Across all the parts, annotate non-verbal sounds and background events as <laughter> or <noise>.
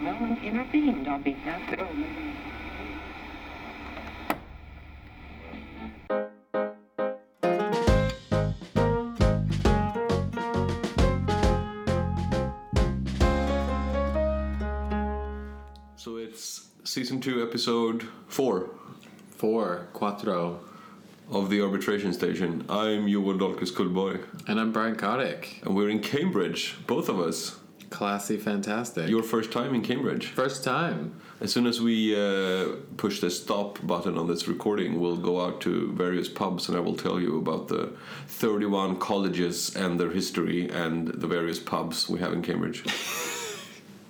No one intervened on behalf of... So it's season two, episode four Four, cuatro. Of the arbitration station. I'm Joel Dahlquist Cullborg, And I'm Brian Kotick. and we're in Cambridge, both of us. Classy, fantastic. Your first time in Cambridge. first time. As soon as we uh, push the stop button on this recording, we'll go out to various pubs and I will tell you about the 31 colleges and their history and the various pubs we have in Cambridge. <laughs>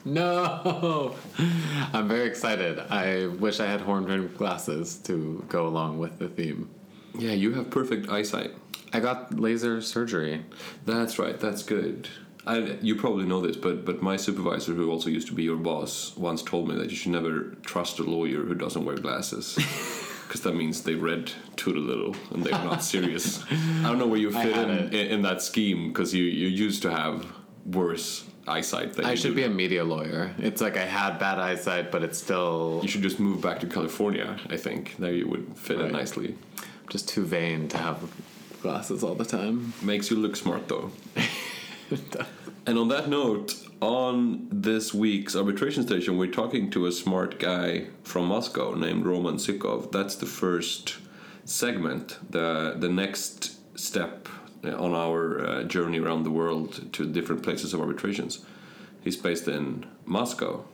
No! I'm very excited. I wish I had horn rimmed glasses to go along with the theme. Yeah, you have perfect eyesight. I got laser surgery. That's right. That's good. I, you probably know this, but but my supervisor, who also used to be your boss, once told me that you should never trust a lawyer who doesn't wear glasses, <laughs> because that means they read too little and they're not serious. <laughs> I don't know where you fit in, in in that scheme because you you used to have worse eyesight than I should be a media lawyer. It's like I had bad eyesight, but it's still You should just move back to California. I think there you would fit in nicely. Just too vain to have glasses all the time. Makes you look smart though. <laughs> And on that note, on this week's arbitration station, we're talking to a smart guy from Moscow named Roman Zykov. That's the first segment, the the next step on our uh, journey around the world to different places of arbitrations. He's based in Moscow.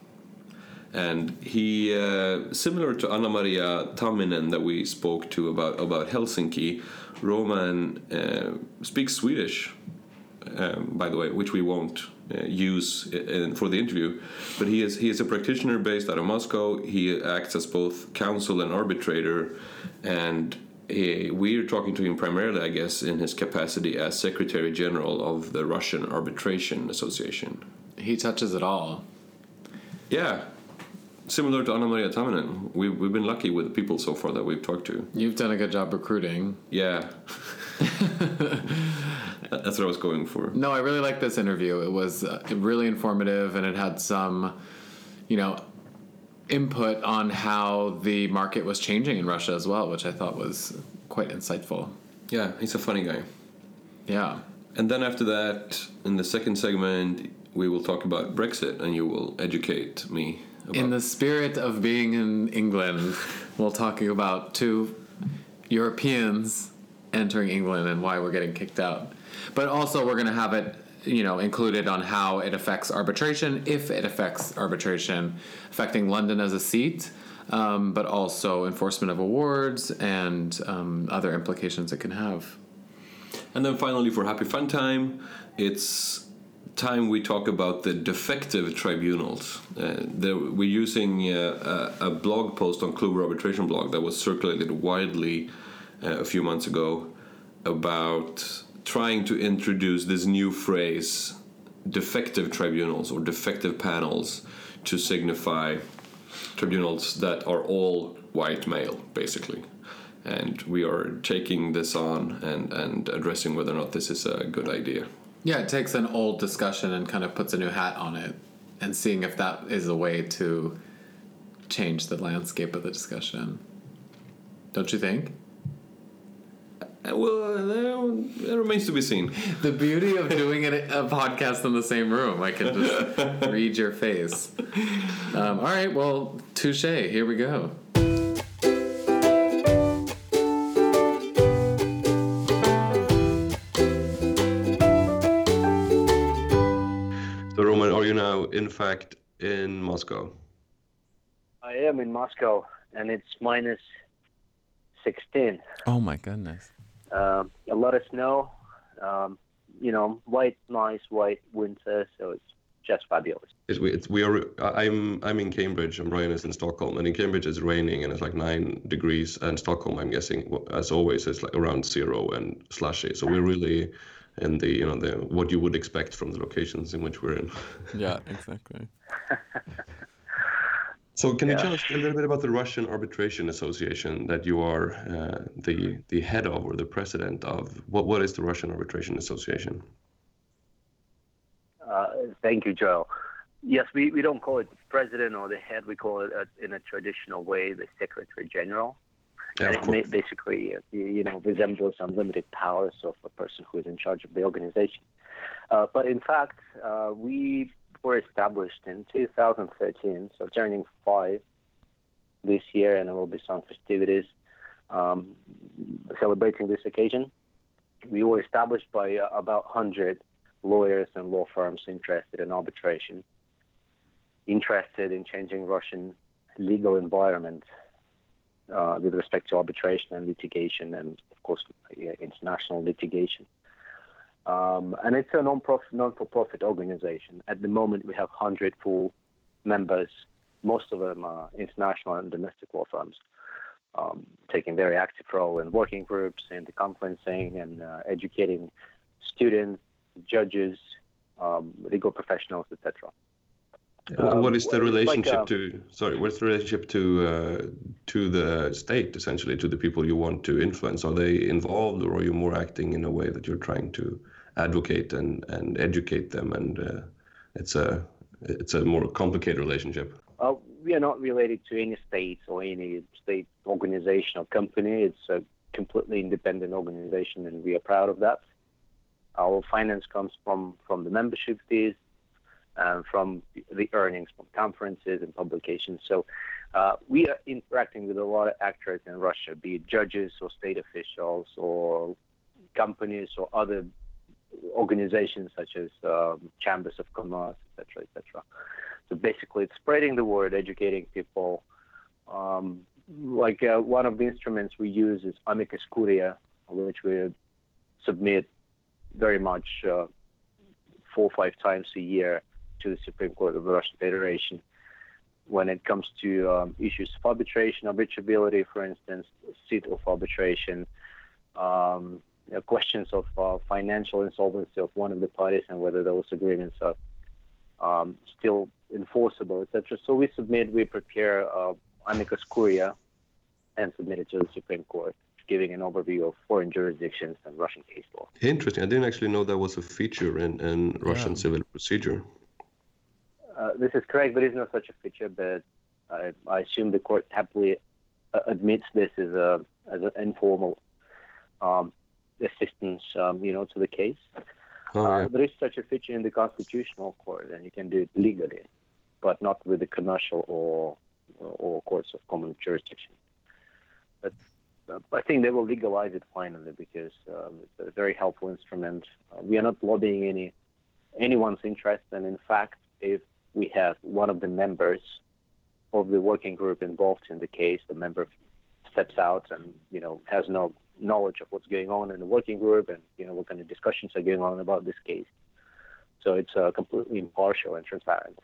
And he, uh, similar to Anna Maria Tamminen that we spoke to about, about Helsinki, Roman uh, speaks Swedish um, by the way, which we won't uh, use in, for the interview. But he is he is a practitioner based out of Moscow. He acts as both counsel and arbitrator, and he, we're talking to him primarily, I guess, in his capacity as Secretary General of the Russian Arbitration Association. He touches it all. Yeah. Similar to Anna Maria Tamminen, we, we've been lucky with the people so far that we've talked to. You've done a good job recruiting. Yeah. <laughs> That's what I was going for. No, I really liked this interview. It was uh, really informative and it had some, you know, input on how the market was changing in Russia as well, which I thought was quite insightful. Yeah, he's a funny guy. Yeah. And then after that, in the second segment, we will talk about Brexit, and you will educate me. About In the spirit of being in England, we're talking about two Europeans entering England and why we're getting kicked out. But also, we're going to have it, you know, included on how it affects arbitration, if it affects arbitration, affecting London as a seat, um, but also enforcement of awards and um, other implications it can have. And then finally, for Happy Fun Time, it's time we talk about the defective tribunals. Uh, the, we're using uh, a, a blog post on Kluwer Arbitration Blog that was circulated widely uh, a few months ago about trying to introduce this new phrase, defective tribunals or defective panels, to signify tribunals that are all white male, basically. And we are taking this on and, and addressing whether or not this is a good idea. Yeah, it takes an old discussion and kind of puts a new hat on it and seeing if that is a way to change the landscape of the discussion. Don't you think? Uh, Well, uh, it remains to be seen. The beauty of doing it, a podcast in the same room, I can just <laughs> read your face. Um, all right, well, touche. Here we go. Fact, in Moscow? I am in Moscow, and it's minus 16. Oh my goodness. Um, a lot of snow. Um, you know, white, nice white winter, so it's just fabulous. It's, we, it's, we are. I'm I'm in Cambridge, and Brian is in Stockholm. And in Cambridge, it's raining, and it's like nine degrees. And Stockholm, I'm guessing, as always, is like around zero and slushy. So we're really in the you know the what you would expect from the locations in which we're in. <laughs> Yeah, exactly. <laughs> So, can you tell us a little bit about the Russian Arbitration Association that you are uh, the the head of or the president of? What what is the Russian Arbitration Association? Uh, thank you, Joe. Yes, we, we don't call it president or the head. We call it uh in a traditional way the secretary general. Yeah, and it basically, uh, you you know, resembles unlimited powers of a person who is in charge of the organization. Uh, but in fact, uh, we were established in 2013, so turning five this year, and there will be some festivities um, celebrating this occasion. We were established by uh, about 100 lawyers and law firms interested in arbitration, interested in changing Russian legal environment uh, with respect to arbitration and litigation, and of course international litigation. Um, and it's a non-profit, non-for-profit organization. At the moment, we have 100 full members. Most of them are international and domestic law firms, um, taking very active role in working groups, in the conferencing, and uh, educating students, judges, um, legal professionals, etc. Uh, what is the it's like, relationship uh, to? Sorry, what's the relationship to uh, to the state essentially to the people you want to influence? Are they involved, or are you more acting in a way that you're trying to advocate and, and educate them? And uh, it's a it's a more complicated relationship. Uh, we are not related to any state or any state organization or company. It's a completely independent organization, and we are proud of that. Our finance comes from, from the membership fees from the earnings from conferences and publications. So uh, we are interacting with a lot of actors in Russia, be it judges or state officials or companies or other organizations such as um, chambers of commerce, etc., etc. So basically, it's spreading the word, educating people. Um, like uh, one of the instruments we use is amicus curiae, which we submit very much uh, four or five times a year to the Supreme Court of the Russian Federation when it comes to um, issues of arbitration, arbitrability, for instance, seat of arbitration, um, you know, questions of uh, financial insolvency of one of the parties and whether those agreements are um, still enforceable, etc. So we submit, we prepare uh, amicus curiae and submit it to the Supreme Court, giving an overview of foreign jurisdictions and Russian case law. Interesting. I didn't actually know that was a feature in, in Russian Yeah. civil procedure. Uh, this is correct. There is no such a feature, but I, I assume the court happily uh, admits this as a as an informal um, assistance, um, you know, to the case. Oh, Uh, there is such a feature in the constitutional court, and you can do it legally, but not with the commercial or or courts of common jurisdiction. But uh, I think they will legalize it finally because um, it's a very helpful instrument. Uh, we are not lobbying any anyone's interest, and in fact, if we have one of the members of the working group involved in the case, the member steps out and you know has no knowledge of what's going on in the working group and you know what kind of discussions are going on about this case. So it's uh, completely impartial and transparent.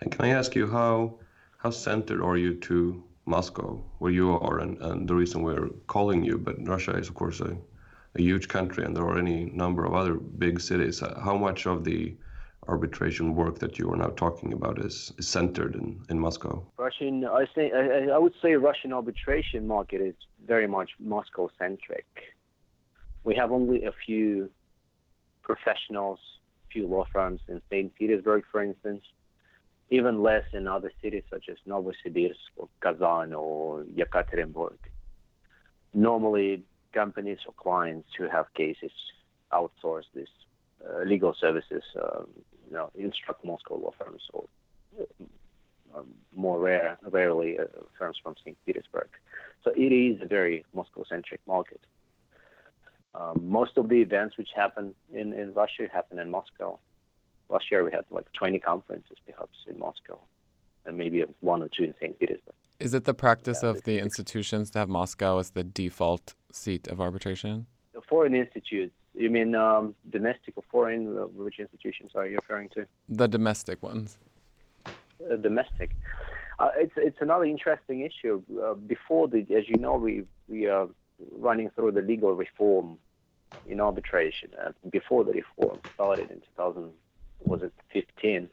And can I ask you how how centered are you to Moscow, where you are, and, and the reason we're calling you? But Russia is, of course, a, a huge country, and there are any number of other big cities. How much of the arbitration work that you are now talking about is, is centered in, in Moscow? Russian, I say, I, I would say Russian arbitration market is very much Moscow centric. We have only a few professionals, few law firms in St. Petersburg, for instance, even less in other cities such as Novosibirsk or Kazan or Yekaterinburg. Normally, companies or clients who have cases outsource these uh, legal services, um, you know, instruct Moscow law firms or um, more rare, rarely uh, firms from St. Petersburg. So it is a very Moscow-centric market. Um, most of the events which happen in, in Russia happen in Moscow. Last year we had like 20 conferences perhaps in Moscow and maybe one or two in St. Petersburg. Is it the practice of the institutions to have Moscow as the default seat of arbitration? The foreign institutes, you mean um, domestic or foreign? Uh, Which institutions are you referring to? The domestic ones. uh, domestic. Uh, it's it's another interesting issue. Uh, before the, as you know, we we are running through the legal reform in arbitration. Uh, before the reform started in 2000, was it 15?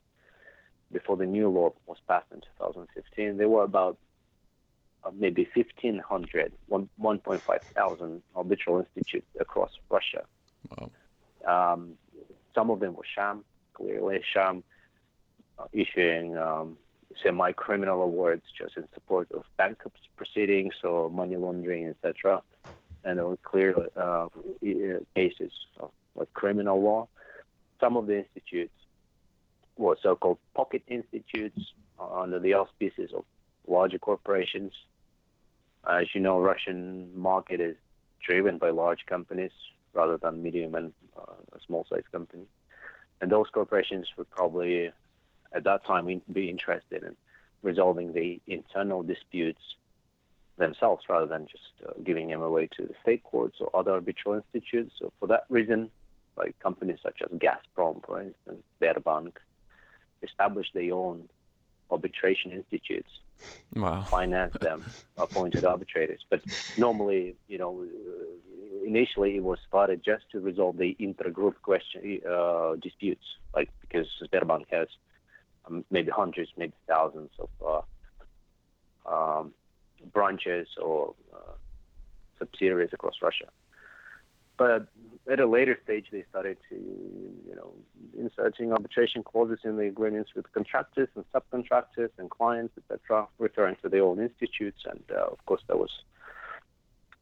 before the new law was passed in 2015, there were about uh, maybe 1,500, 1.5 thousand arbitral institutes across Russia. Um, some of them were sham, clearly sham, uh, issuing um, semi-criminal awards just in support of bankruptcy proceedings or money laundering, etc. And there were clear uh, cases of like criminal law. Some of the institutes were so-called pocket institutes under the auspices of larger corporations. As you know, Russian market is driven by large companies rather than medium and uh, small-sized companies. And those corporations would probably, at that time, be interested in resolving the internal disputes themselves rather than just uh, giving them away to the state courts or other arbitral institutes. So for that reason, like companies such as Gazprom, for instance, Sberbank, established their own arbitration institutes, wow. finance them, <laughs> appointed arbitrators. But normally, you know, initially it was started just to resolve the intergroup question uh, disputes, like because Sberbank has um, maybe hundreds, maybe thousands of uh, um, branches or uh, subsidiaries across Russia. But at a later stage, they started to, you know, inserting arbitration clauses in the agreements with contractors and subcontractors and clients, etc., referring to their own institutes. And uh, of course, that was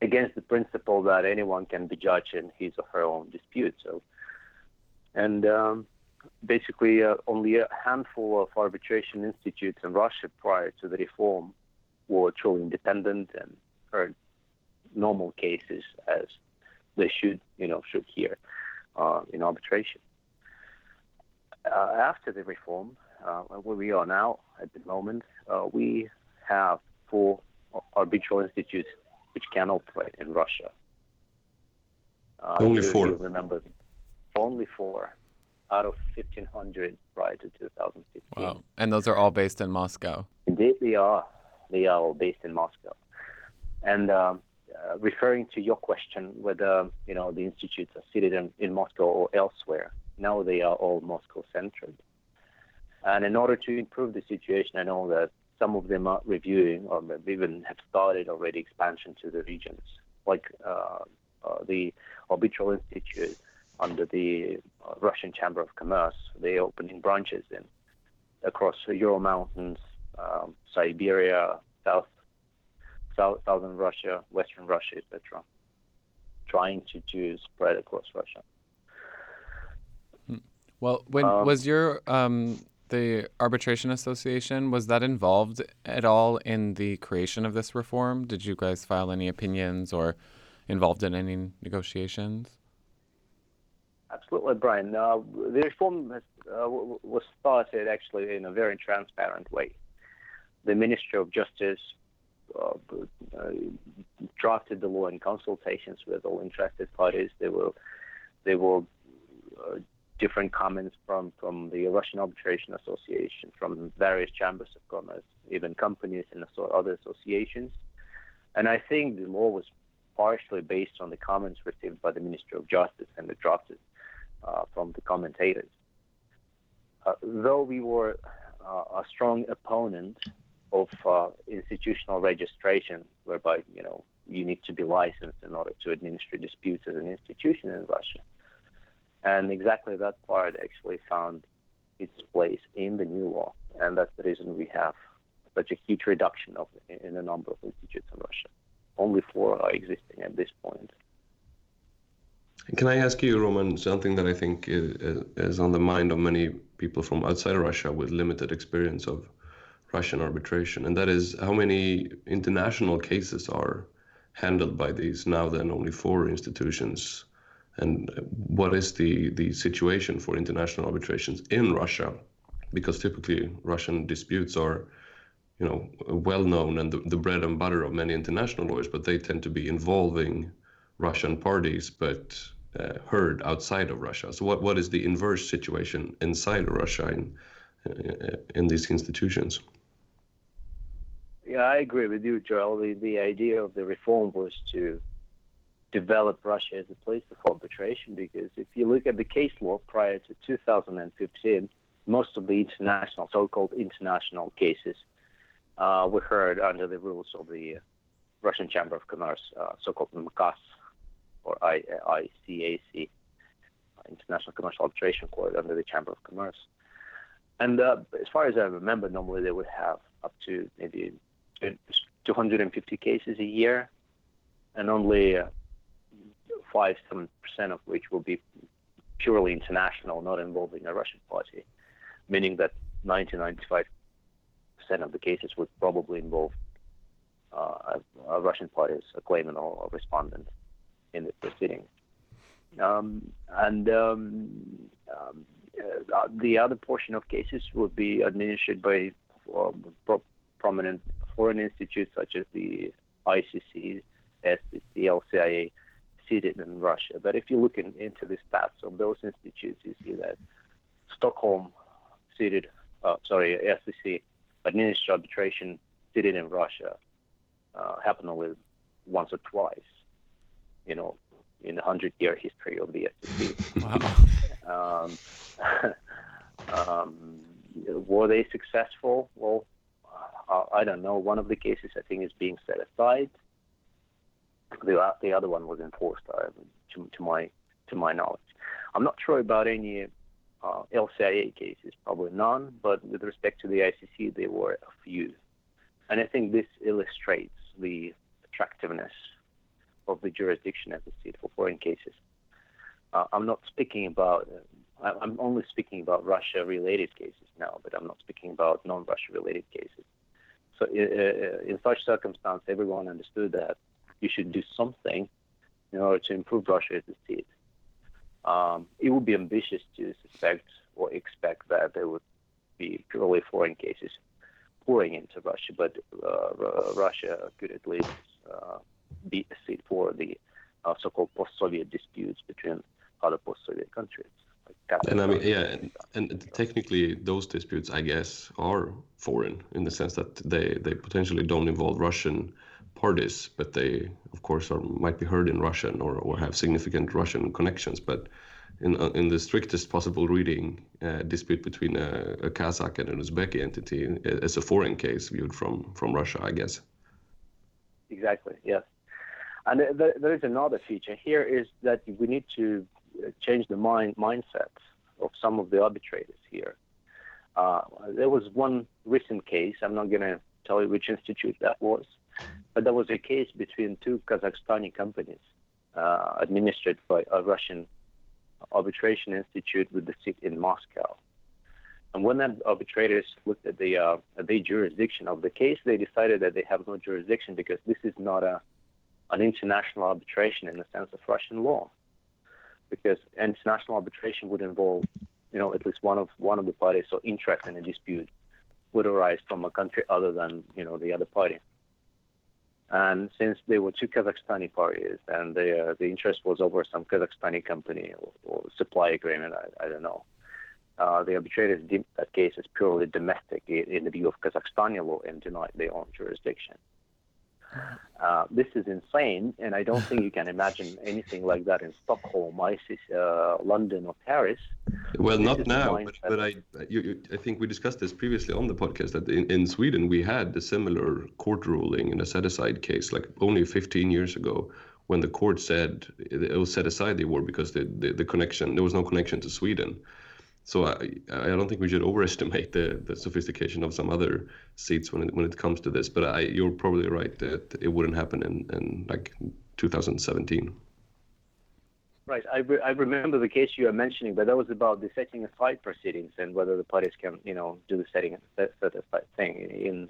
against the principle that anyone can be judged in his or her own dispute. So, and um, basically, uh, only a handful of arbitration institutes in Russia prior to the reform were truly independent and heard normal cases as they should, you know, should hear uh, in arbitration. Uh, after the reform, uh, where we are now at the moment, uh, we have four arbitral institutes which can operate in Russia. Uh, only four. Remember, only four out of 1,500 prior to 2015. Wow! And those are all based in Moscow. Indeed, they are. They are all based in Moscow. And um, uh, referring to your question, whether you know the institutes are seated in, in Moscow or elsewhere, now they are all Moscow-centered. And in order to improve the situation, I know that some of them are reviewing or even have started already expansion to the regions, like uh, uh, the Arbitral Institute under the uh, Russian Chamber of Commerce. They are opening branches in across the Ural Mountains, um, Siberia, South South, southern Russia, western Russia, etc., trying to, to spread across Russia. Hmm. Well, when um, was your um, the arbitration association was that involved at all in the creation of this reform? Did you guys file any opinions or involved in any negotiations? Absolutely, Brian. Uh, the reform has, uh, was started actually in a very transparent way. The Ministry of Justice uh, uh, drafted the law in consultations with all interested parties. There were there were uh, different comments from from the Russian Arbitration Association, from various chambers of commerce, even companies and other associations. And I think the law was partially based on the comments received by the Ministry of Justice and the uh, from the commentators. Uh, though we were uh, a strong opponent of uh, institutional registration, whereby you know you need to be licensed in order to administer disputes as an institution in Russia. And exactly that part actually found its place in the new law, and that's the reason we have such a huge reduction of in the number of institutes in Russia. Only four are existing at this point. Can I ask you, Roman, something that I think is, is on the mind of many people from outside Russia with limited experience of Russian arbitration, and that is how many international cases are handled by these now then only four institutions, and what is the, the situation for international arbitrations in Russia? Because typically Russian disputes are, you know, well known and the, the bread and butter of many international lawyers, but they tend to be involving Russian parties, but uh, heard outside of Russia. So what, what is the inverse situation inside of Russia in, uh, in these institutions? Yeah, I agree with you, Joel. The, the idea of the reform was to develop Russia as a place of arbitration because if you look at the case law prior to 2015, most of the international, so-called international cases, uh, were heard under the rules of the Russian Chamber of Commerce, uh, so-called MKAS or I, ICAC, International Commercial Arbitration Court under the Chamber of Commerce. And uh, as far as I remember, normally they would have up to maybe 250 cases a year, and only uh, five, seven percent of which will be purely international, not involving a Russian party, meaning that 90, 95 percent of the cases would probably involve uh, a, a, Russian party as a claimant or a respondent in the proceeding. Um, and um, um, uh, the other portion of cases would be administered by uh, pro- prominent foreign institutes such as the ICC, SCC, LCIA, seated in Russia. But if you look in, into the stats of those institutes, you see that Stockholm seated, uh, sorry, SCC, administered arbitration seated in Russia, uh, happened only once or twice, you know, in the hundred year history of the SCC. <laughs> Wow. Um, <laughs> um, were they successful? Well, I don't know. One of the cases I think is being set aside. The, the other one was enforced, uh, to, to, my to my knowledge. I'm not sure about any uh, LCIA cases, probably none. But with respect to the ICC, there were a few, and I think this illustrates the attractiveness of the jurisdiction as a seat for foreign cases. Uh, I'm not speaking about. Uh, I'm only speaking about Russia-related cases now, but I'm not speaking about non-Russia-related cases. So, uh, uh, in such circumstance, everyone understood that you should do something in order to improve Russia as a state. Um, it would be ambitious to suspect or expect that there would be purely foreign cases pouring into Russia, but uh, Russia could at least uh, be a seat for the uh, so-called post-Soviet disputes between other post-Soviet countries. and I mean, yeah, and, and, technically those disputes, I guess, are foreign in the sense that they, they potentially don't involve Russian parties, but they, of course, are, might be heard in Russian or, or have significant Russian connections. But in, uh, in the strictest possible reading, uh, dispute between a, a, Kazakh and an Uzbek entity is a foreign case viewed from, from Russia, I guess. Exactly, yes. And there, there is another feature here is that we need to change the mind mindset of some of the arbitrators here. Uh, there was one recent case. I'm not going to tell you which institute that was, but there was a case between two Kazakhstani companies uh, administered by a Russian arbitration institute with the seat in Moscow. And when the arbitrators looked at the uh, the jurisdiction of the case, they decided that they have no jurisdiction because this is not a an international arbitration in the sense of Russian law because international arbitration would involve, you know, at least one of one of the parties or interest in a dispute would arise from a country other than you know the other party. And since there were two Kazakhstani parties and the uh, the interest was over some Kazakhstani company or, or supply agreement, I, I don't know. Uh, the arbitrators deemed that case as purely domestic in the view of Kazakhstani law and denied their own jurisdiction. Uh, this is insane, and I don't think you can imagine <laughs> anything like that in Stockholm, ISIS, uh, London, or Paris. Well, this not now, but, but I, you, you, I think we discussed this previously on the podcast that in, in Sweden we had a similar court ruling in a set-aside case, like only 15 years ago, when the court said it was set aside the award because the, the, the connection there was no connection to Sweden. So I, I don't think we should overestimate the, the sophistication of some other seats when it, when it comes to this. But I, you're probably right that it wouldn't happen in, in like 2017. Right. I, re- I remember the case you are mentioning, but that was about the setting aside proceedings and whether the parties can, you know, do the setting set, set aside thing in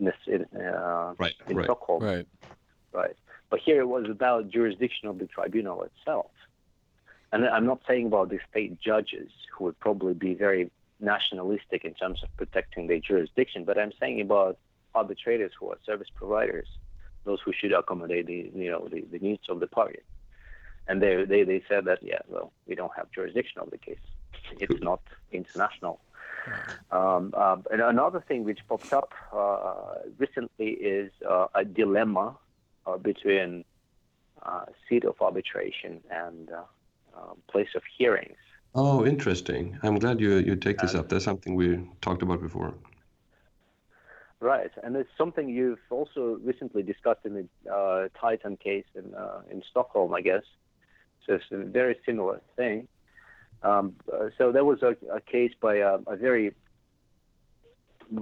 in, this, in, uh, right, in right. Stockholm. Right. Right. But here it was about jurisdiction of the tribunal itself. And I'm not saying about the state judges who would probably be very nationalistic in terms of protecting their jurisdiction, but I'm saying about arbitrators who are service providers, those who should accommodate the you know the, the needs of the party. And they, they they said that yeah, well, we don't have jurisdiction of the case. It's not international. Um, uh, and another thing which popped up uh, recently is uh, a dilemma uh, between uh, seat of arbitration and uh, um, place of hearings. Oh, interesting. I'm glad you you take this up. That's something we talked about before. Right, and it's something you've also recently discussed in the uh, Titan case in uh, in Stockholm, I guess. So it's a very similar thing. Um, uh, so there was a, a case by a, a very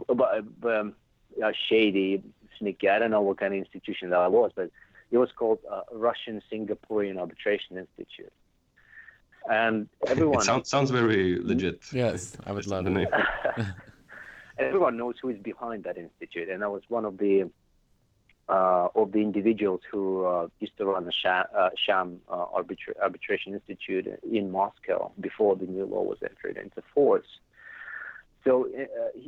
um, a shady, sneaky. I don't know what kind of institution that was, but it was called uh, Russian Singaporean Arbitration Institute. And everyone it sounds, sounds very legit. Yes, I would love it. <laughs> everyone knows who is behind that institute, and I was one of the uh, of the individuals who uh, used to run the sham, uh, sham uh, arbitra- arbitration institute in Moscow before the new law was entered into force. So uh,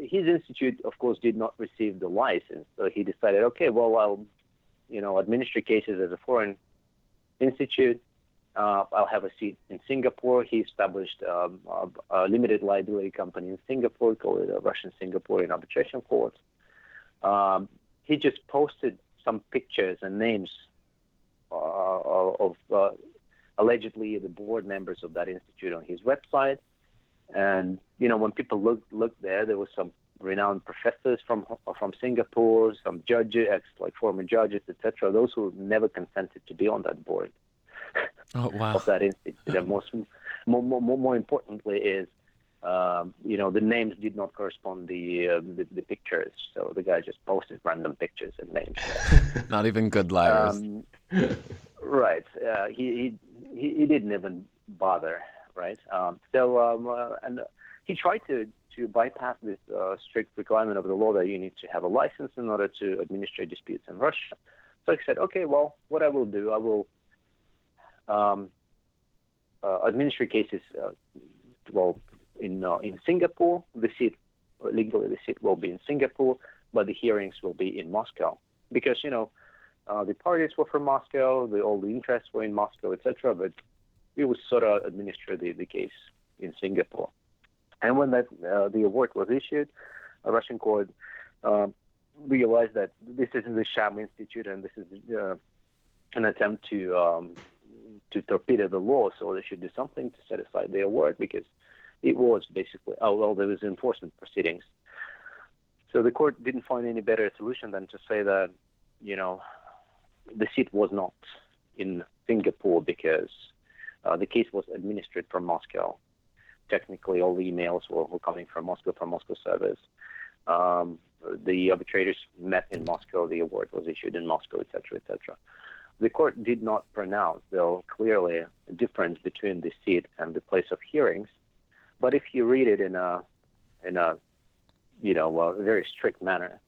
his institute, of course, did not receive the license. So he decided, okay, well, I'll, you know, administer cases as a foreign institute. Uh, I'll have a seat in Singapore. He established um, a, a, limited liability company in Singapore called the Russian Singaporean Arbitration Court. Um, he just posted some pictures and names uh, of uh, allegedly the board members of that institute on his website. And you know, when people looked looked there, there was some renowned professors from from Singapore, some judges, like former judges, etc. Those who never consented to be on that board oh, wow. of that institute. And most, more, more, more importantly, is um, you know, the names did not correspond the, uh, the, the pictures, so the guy just posted random pictures and names. <laughs> not even good liars. Um, right. Uh, he, he he didn't even bother. Right. Um, so um, uh, and he tried to to bypass this uh, strict requirement of the law that you need to have a license in order to administer disputes in Russia. So he said, okay, well, what I will do, I will um, uh, administer cases, uh, well, in uh, in Singapore. The seat legally the seat will be in Singapore, but the hearings will be in Moscow because you know the parties were from Moscow, the, all the interests were in Moscow, etc. But we would sort of administer the, the case in Singapore. And when that the award was issued, a Russian court uh, realized that this isn't the sham institute and this is uh, an attempt to um, to torpedo the law. So they should do something to set aside the award because it was basically, oh, well, there was enforcement proceedings. So the court didn't find any better solution than to say that, you know, the seat was not in Singapore because uh, the case was administered from Moscow. Technically, all the emails were, were coming from Moscow, from Moscow servers. Um, the arbitrators met in Moscow. The award was issued in Moscow, etc., etc. The court did not pronounce, though, clearly a difference between the seat and the place of hearings but if you read it in a in a you know a very strict manner,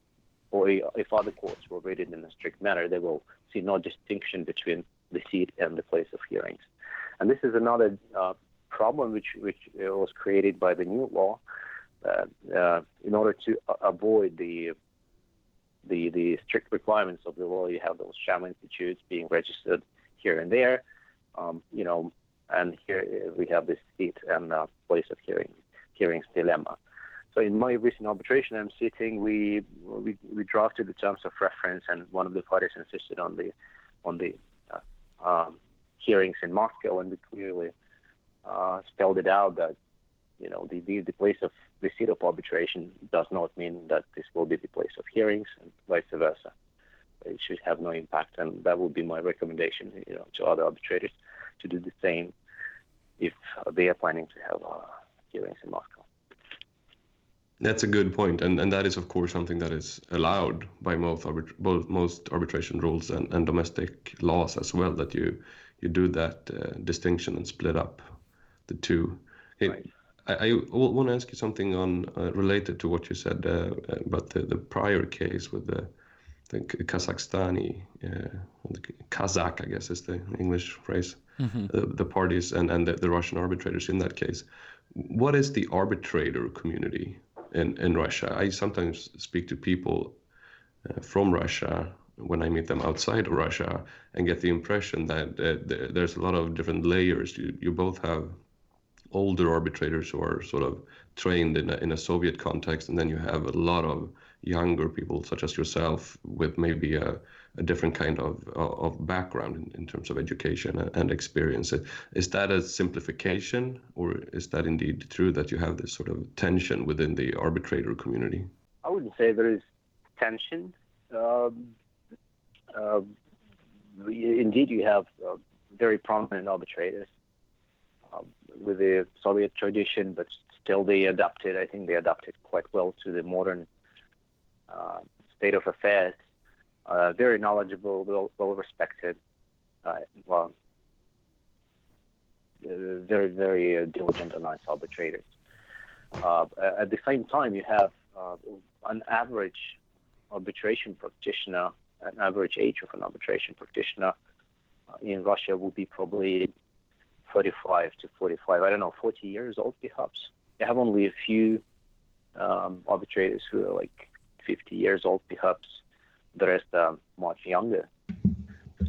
or if other courts will read it in a strict manner, they will see no distinction between the seat and the place of hearings. And this is another uh, problem which which was created by the new law. Uh, uh, in order to avoid the the the strict requirements of the law, you have those sham institutes being registered here and there. Um, you know, and here uh, we have this seat and uh, place of hearing, hearings dilemma. So in my recent arbitration I'm sitting, we, we, we drafted the terms of reference, and one of the parties insisted on the on the uh, um, hearings in Moscow, and we clearly uh, spelled it out that you know the, the, the place of the seat of arbitration does not mean that this will be the place of hearings, and vice versa. It should have no impact, and that would be my recommendation, you know, to other arbitrators to do the same if they are planning to have uh, hearings in Moscow. That's a good point, and and that is of course something that is allowed by most arbit- both most arbitration rules and, and domestic laws as well. That you you do that uh, distinction and split up the two. Right. I, I want to ask you something on uh, related to what you said uh, about the, the prior case with the the Kazakhstani, uh, the Kazakh, I guess is the English phrase mm-hmm. uh, the parties and, and the, the, Russian arbitrators in that case. What is the arbitrator community in, in Russia? I sometimes speak to people uh, from Russia when I meet them outside of Russia and get the impression that uh, there's a lot of different layers. You, you both have older arbitrators who are sort of trained in a, in a Soviet context, and then you have a lot of younger people such as yourself with maybe a, a different kind of of background in, in terms of education and experience. Is that a simplification, or is that indeed true that you have this sort of tension within the arbitrator community? I wouldn't say there is tension. Um, uh, indeed, you have uh, very prominent arbitrators with the Soviet tradition, but still they adapted. I think they adapted quite well to the modern uh, state of affairs. Uh, very knowledgeable, well, well respected, uh, well, very, very diligent and nice arbitrators. at the same time, you have an average arbitration practitioner, an average age of an arbitration practitioner in Russia would be probably 35 to 45, I don't know, 40 years old perhaps. You have only a few um, arbitrators who are like 50 years old perhaps. The rest are much younger.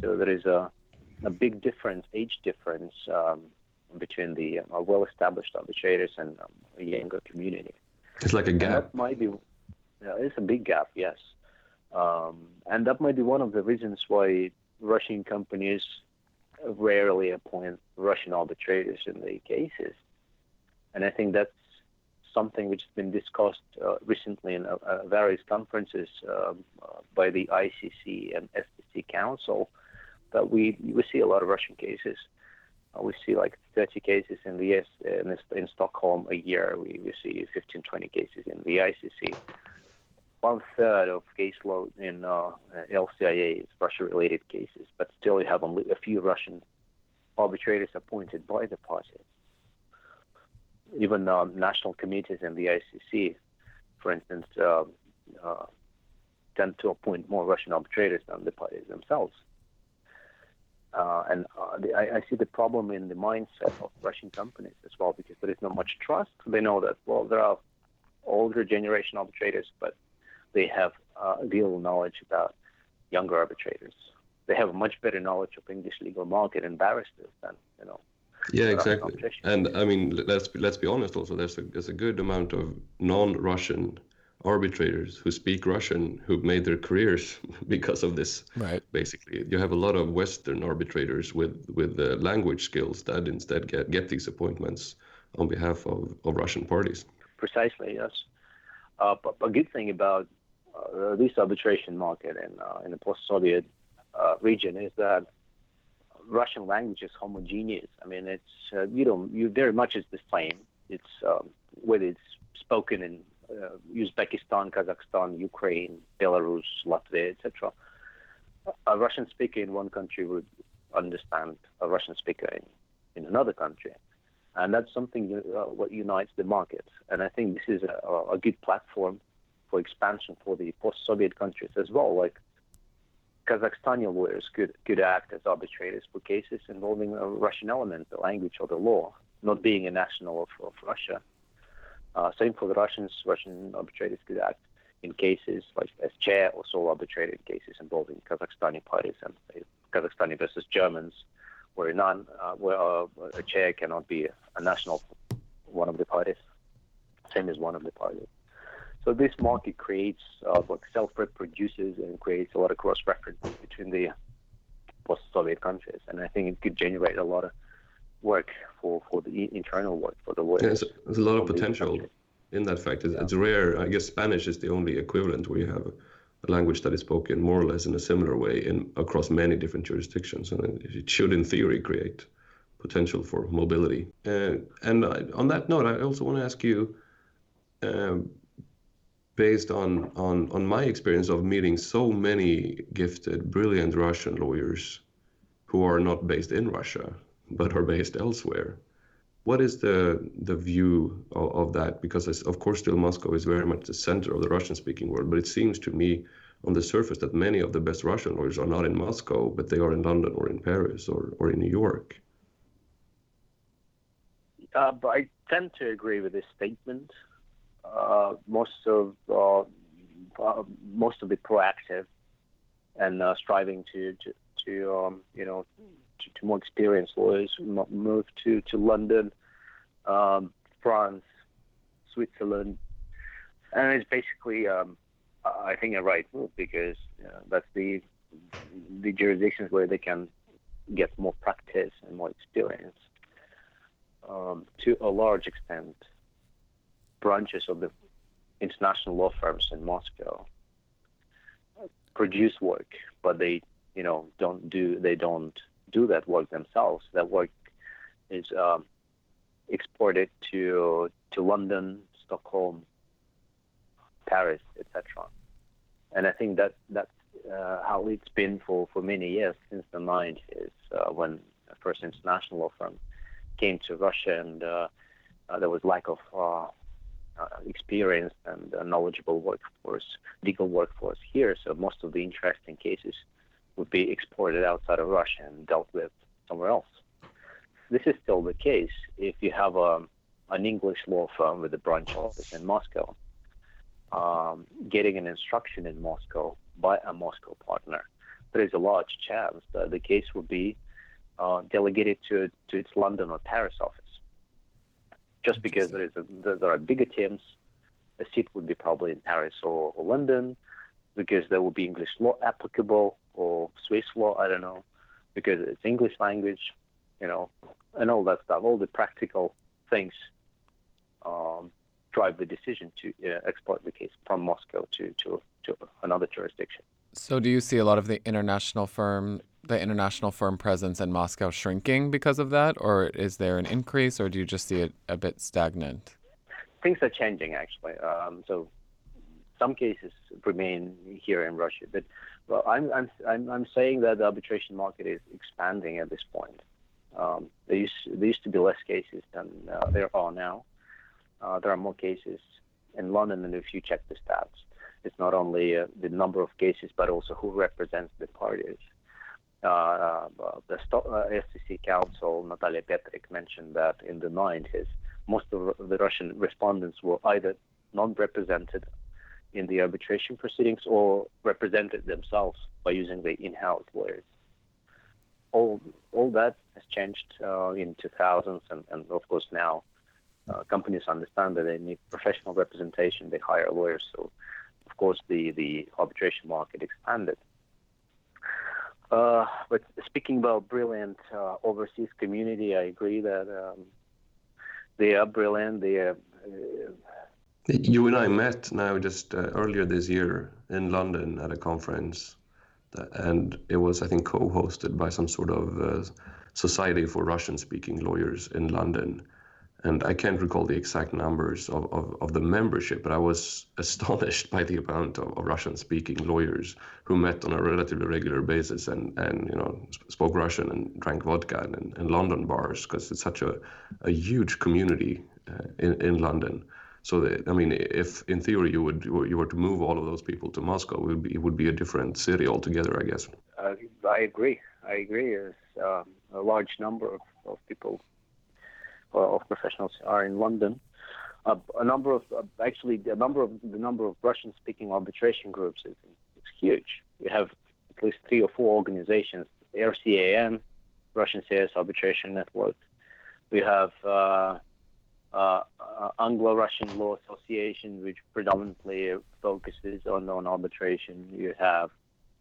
So there is a, a big difference, age difference um, between the uh, well-established arbitrators and um, a younger community. It's like a gap. And that might be, yeah, it's a big gap, yes. Um, and that might be one of the reasons why Russian companies rarely appoint Russian arbitrators in the cases. And I think that's something which has been discussed uh, recently in uh, uh various conferences um, uh, by the ICC and SCC Council that we we see a lot of Russian cases. Uh, we see like 30 cases in the in, in Stockholm a year. We, we see 15, 20 cases in the ICC one third of caseload in uh, LCIA is Russia-related cases, but still you have only a few Russian arbitrators appointed by the parties. Even uh, national committees in the ICC, for instance, uh, uh, tend to appoint more Russian arbitrators than the parties themselves. Uh, and uh, the, I, I, see the problem in the mindset of Russian companies as well because there is not much trust. They know that well, there are older generation arbitrators, but they have uh, real knowledge about younger arbitrators. They have a much better knowledge of English legal market and barristers than you know. Yeah, exactly. And I mean, let's let's be honest. Also, there's a there's a good amount of non-Russian arbitrators who speak Russian who've made their careers <laughs> because of this. Right. Basically, you have a lot of Western arbitrators with with uh, language skills that instead get get these appointments on behalf of, of Russian parties. Precisely, yes. Uh, but a good thing about uh, this arbitration market in, uh, in the post-Soviet uh, region is that Russian language is homogeneous. I mean, it's uh, you know, you very much is the same. It's um, whether it's spoken in uh, Uzbekistan, Kazakhstan, Ukraine, Belarus, Latvia, etc. A Russian speaker in one country would understand a Russian speaker in, in another country, and that's something uh, what unites the market. And I think this is a, a good platform for expansion for the post-Soviet countries as well. Like Kazakhstani lawyers could could act as arbitrators for cases involving a Russian element, the language or the law, not being a national of, of Russia. Uh, same for the Russians. Russian arbitrators could act in cases like as chair or sole arbitrator in cases involving Kazakhstani parties and say, Kazakhstani versus Germans, where none, uh, where uh, a chair cannot be a national one of the parties, same as one of the parties. So this market creates uh, like self-reproduces and creates a lot of cross-references between the post-Soviet countries, and I think it could generate a lot of work for, for the internal work for the lawyers. Yes, there's a lot of potential in that fact. It's, yeah. it's, rare. I guess Spanish is the only equivalent where you have a language that is spoken more or less in a similar way in across many different jurisdictions, and it should, in theory, create potential for mobility. Uh, and I, on that note, I also want to ask you. Um, based on, on, on my experience of meeting so many gifted, brilliant Russian lawyers who are not based in Russia, but are based elsewhere. What is the, the view of, of that? Because, of course, still Moscow is very much the center of the Russian speaking world, but it seems to me on the surface that many of the best Russian lawyers are not in Moscow, but they are in London or in Paris or, or in New York. Uh, I tend to agree with this statement most of uh, uh, most of the proactive and uh, striving to to, to um, you know to, to, more experienced lawyers move to to London, um, France, Switzerland, and it's basically um, I think a right move because uh, that's the the jurisdictions where they can get more practice and more experience. Um, to a large extent, branches of the international law firms in Moscow produce work, but they, you know, don't do they don't do that work themselves. That work is um, exported to to London, Stockholm, Paris, etc. And I think that that's uh, how it's been for, for many years since the 90s, uh, when the first international law firm came to Russia, and uh, uh there was lack of uh, experienced and knowledgeable workforce, legal workforce here. So most of the interesting cases would be exported outside of Russia and dealt with somewhere else. This is still the case if you have a, um, an English law firm with a branch office in Moscow. Um, getting an instruction in Moscow by a Moscow partner, there is a large chance that the case will be uh, delegated to, to its London or Paris office. Just because there is a, there are bigger teams, a seat would be probably in Paris or, or London, because there will be English law applicable or Swiss law, I don't know, because it's English language, you know, and all that stuff, all the practical things um, drive the decision to uh, export the case from Moscow to, to, to another jurisdiction. So, do you see a lot of the international firm, the international firm presence in Moscow shrinking because of that, or is there an increase, or do you just see it a bit stagnant? Things are changing actually. Um, so, some cases remain here in Russia, but well, I'm, I'm, I'm, I'm saying that the arbitration market is expanding at this point. Um, there, used, there used to be less cases than uh, there are now. Uh, there are more cases in London, and if you check the stats, it's not only uh, the number of cases, but also who represents the parties. Uh, the SCC uh, counsel, Natalia Petrik, mentioned that in the 90s, most of the Russian respondents were either non-represented in the arbitration proceedings or represented themselves by using the in-house lawyers. All, all that has changed uh, in 2000s, and, and of course now uh, companies understand that they need professional representation. They hire lawyers. So, of course, the, the arbitration market expanded. Uh, but speaking about brilliant uh, overseas community, I agree that um, they are brilliant. They are. Uh, you and I met now just uh, earlier this year in London at a conference, and it was, I think, co-hosted by some sort of uh, Society for Russian-speaking lawyers in London and I can't recall the exact numbers of, of, of the membership, but I was <laughs> astonished by the amount of, of Russian-speaking lawyers who met on a relatively regular basis and, and you know spoke Russian and drank vodka in, in London bars because it's such a, a huge community uh, in, in London. So I mean, if in theory you would you were to move all of those people to Moscow, it would be, it would be a different city altogether, I guess. Uh, I agree. I agree. There's uh, a large number of, of people of professionals are in London. Uh, a number of uh, actually a number of the number of Russian-speaking arbitration groups is, is huge. We have at least three or four organizations: RCAN, Russian CIS Arbitration Network. We have uh, uh, Anglo-Russian Law Association, which predominantly focuses on, on arbitration. You have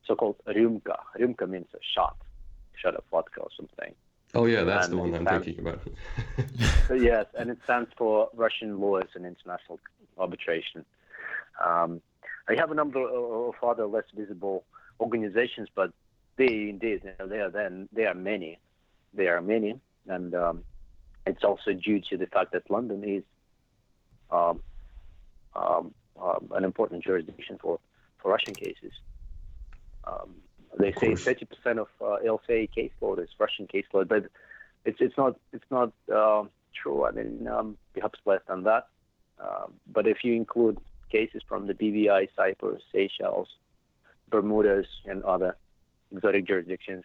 so-called Rymka. Rymka means a shot, shot of vodka or something. Oh yeah, that's and the one I'm stands, thinking about. <laughs> yes, <laughs> and it stands for Russian Lawyers and International Arbitration. Um, I have a number of other less visible organizations, but they indeed they are then they are many, they are many, and um, it's also due to the fact that London is um, um, um an important jurisdiction for, for Russian cases. They say 30% of uh, LCIA caseload is Russian caseload, but it's it's not it's not uh, true. I mean, um, perhaps less than that. Uh, but if you include cases from the BVI, Cyprus, Seychelles, Bermudas, and other exotic jurisdictions,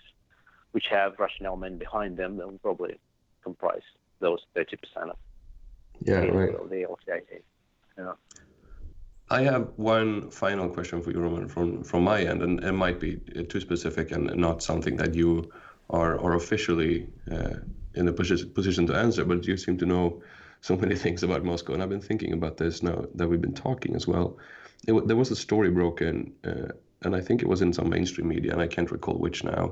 which have Russian element behind them, they'll probably comprise those 30% of yeah, right. the LCIA case. Yeah. I have one final question for you, Roman, from from my end, and it might be uh, too specific and not something that you are are officially uh, in a position to answer, but you seem to know so many <laughs> things about Moscow, and I've been thinking about this now that we've been talking as well. it, there was a story broken, uh, and I think it was in some mainstream media, and I can't recall which now,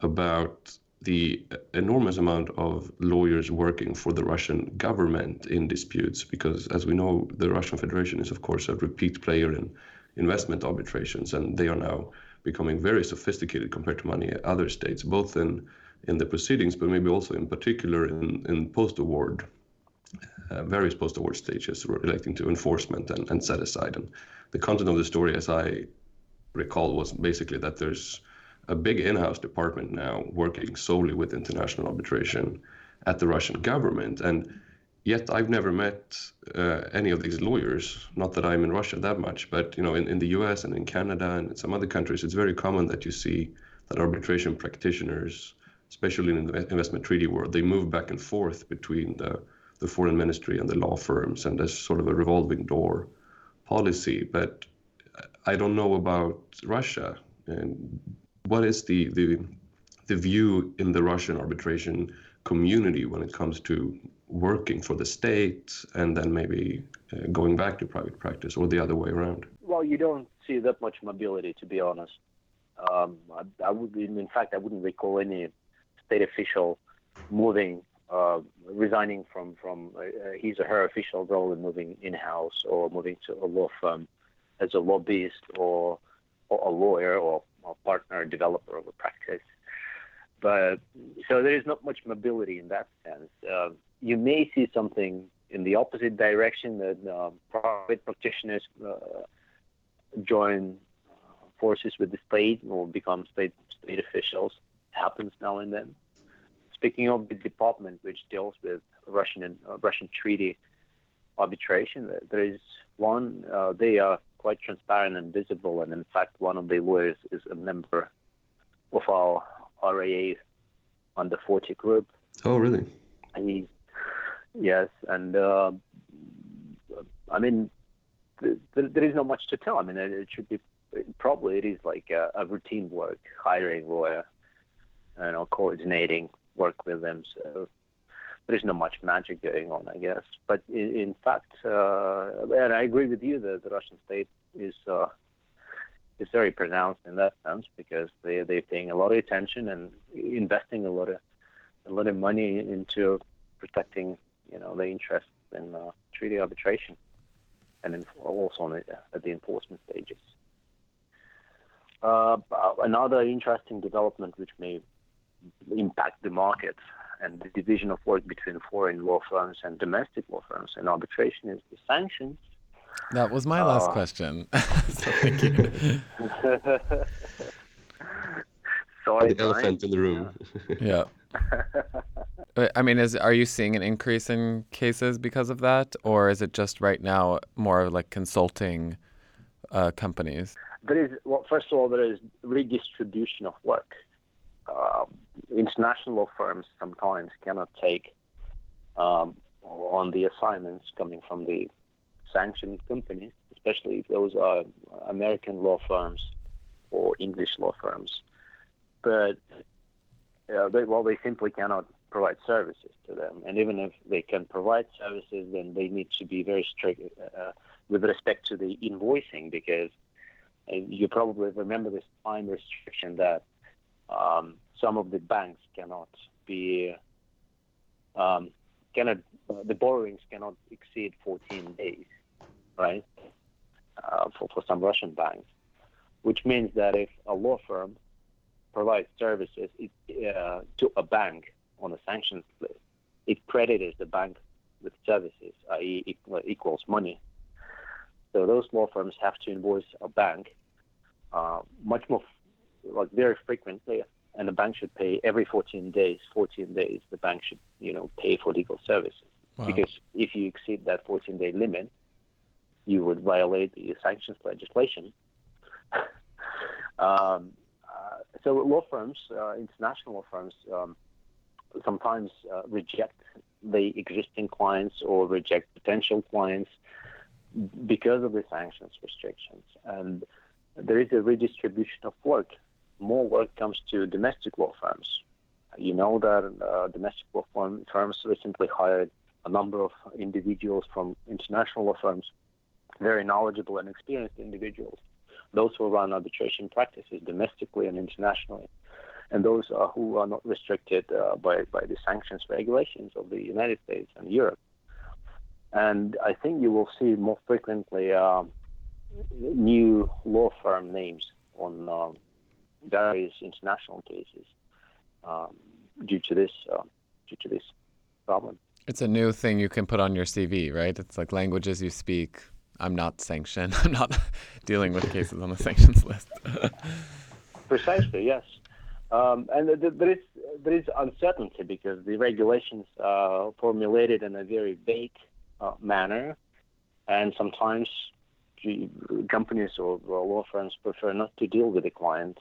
about the enormous amount of lawyers working for the Russian government in disputes, because as we know, the Russian Federation is, of course, a repeat player in investment arbitrations, and they are now becoming very sophisticated compared to many other states, both in in the proceedings, but maybe also in particular in, in post-award, uh, various post-award stages relating to enforcement and, and set aside. And the content of the story, as I recall, was basically that there's a big in-house department now working solely with international arbitration at the Russian government. And yet I've never met uh, any of these lawyers. Not that I'm in Russia that much, but you know, in, in the U.S. and in Canada and in some other countries, it's very common that you see that arbitration practitioners, especially in the investment treaty world, they move back and forth between the the foreign ministry and the law firms, and there's sort of a revolving door policy. But I don't know about Russia and what is the the the view in the Russian arbitration community when it comes to working for the state and then maybe uh, going back to private practice or the other way around? Well, you don't see that much mobility, to be honest. Um, I, I, would, in fact, I wouldn't recall any state official moving, uh, resigning from from uh, his or her official role and moving in house or moving to a law firm as a lobbyist or, or a lawyer or partner developer of a practice. But so there is not much mobility in that sense. Uh, you may see something in the opposite direction that uh, private practitioners uh, join forces with the state or become state state officials. Happens now and then. Speaking of the department which deals with Russian and uh, Russian treaty arbitration, there is one. Uh, they are quite transparent and visible, and in fact, one of the lawyers is a member of our RAA under 40 group. Oh, really? He Yes, and uh, I mean, th- there is not much to tell. I mean, it, should be probably it is like a, a routine work, hiring lawyer, you know, coordinating work with them. So there is not much magic going on, I guess. But in, in fact, uh, and I agree with you that the Russian state is uh, is very pronounced in that sense because they they're paying a lot of attention and investing a lot of a lot of money into protecting you know, the interest in uh, treaty arbitration and in, also on the, at the enforcement stages. Uh, another interesting development which may impact the market and the division of work between foreign law firms and domestic law firms and arbitration is the sanctions. That was my last uh, question. so <laughs> thank you. <laughs> Sorry, the elephant in the room. yeah. <laughs> I mean, is are you seeing an increase in cases because of that, or is it just right now more like consulting uh, companies? There is well, first of all, there is redistribution of work. Uh, international law firms sometimes cannot take um, on the assignments coming from the sanctioned companies, especially if those are American law firms or English law firms. But uh, they, well, they simply cannot provide services to them. And even if they can provide services, then they need to be very strict uh, with respect to the invoicing because uh, you probably remember this time restriction that um, some of the banks cannot be um, cannot the borrowings cannot exceed 14 days, right? Uh, for for some Russian banks, which means that if a law firm provides services uh, to a bank on a sanctions list, it credits the bank with services, i.e., equals money. So those law firms have to invoice a bank uh, much more, like very frequently, and the bank should pay every 14 days. 14 days, the bank should, you know, pay for legal services. Wow. Because if you exceed that 14-day limit, you would violate the sanctions legislation. <laughs> um, uh, so law firms, uh, international law firms, um, sometimes uh, reject the existing clients or reject potential clients because of the sanctions restrictions. And there is a redistribution of work. More work comes to domestic law firms. You know that uh, domestic law firm firms recently hired a number of individuals from international law firms very knowledgeable and experienced individuals, those who run arbitration practices domestically and internationally, and those uh, who are not restricted uh, by, by the sanctions regulations of the United States and Europe. And I think you will see more frequently um, new law firm names on um, various international cases um, due to this uh, due to this problem. It's a new thing you can put on your CV, right? It's like languages you speak. I'm not sanctioned. <laughs> I'm not <laughs> dealing with cases on the sanctions <laughs> list. Precisely, yes. Um, and th- there is there is uncertainty because the regulations are formulated in a very vague uh, manner, and sometimes companies or, or, law firms prefer not to deal with the client,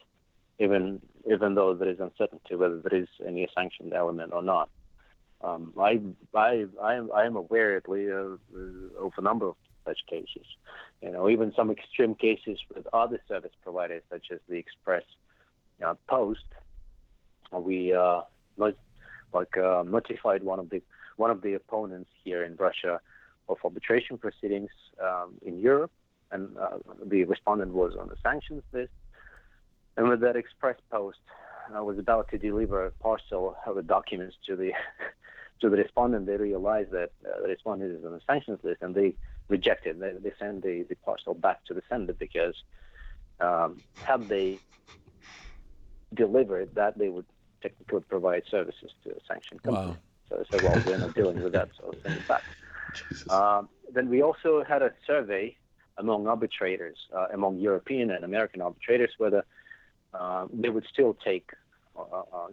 even even though there is uncertainty whether there is any sanctioned element or not. Um, I, I, I am, I am aware at least of, of a number of such cases. You know, even some extreme cases with other service providers, such as the Express uh, Post. We uh, not, like uh, notified one of the one of the opponents here in Russia of arbitration proceedings um, in Europe, and uh, the respondent was on the sanctions list. And with that Express Post, I was about to deliver a parcel of the documents to the <laughs> to the respondent. They realized that uh, the respondent is on the sanctions list, and they rejected. They, they sent the, the parcel back to the sender because um, had they delivered that, they would technically provide services to a sanctioned company. Wow. So I said, well, we're not dealing with that, so send it back. Um, then we also had a survey among arbitrators, uh, among European and American arbitrators, whether uh, they would still take uh, uh,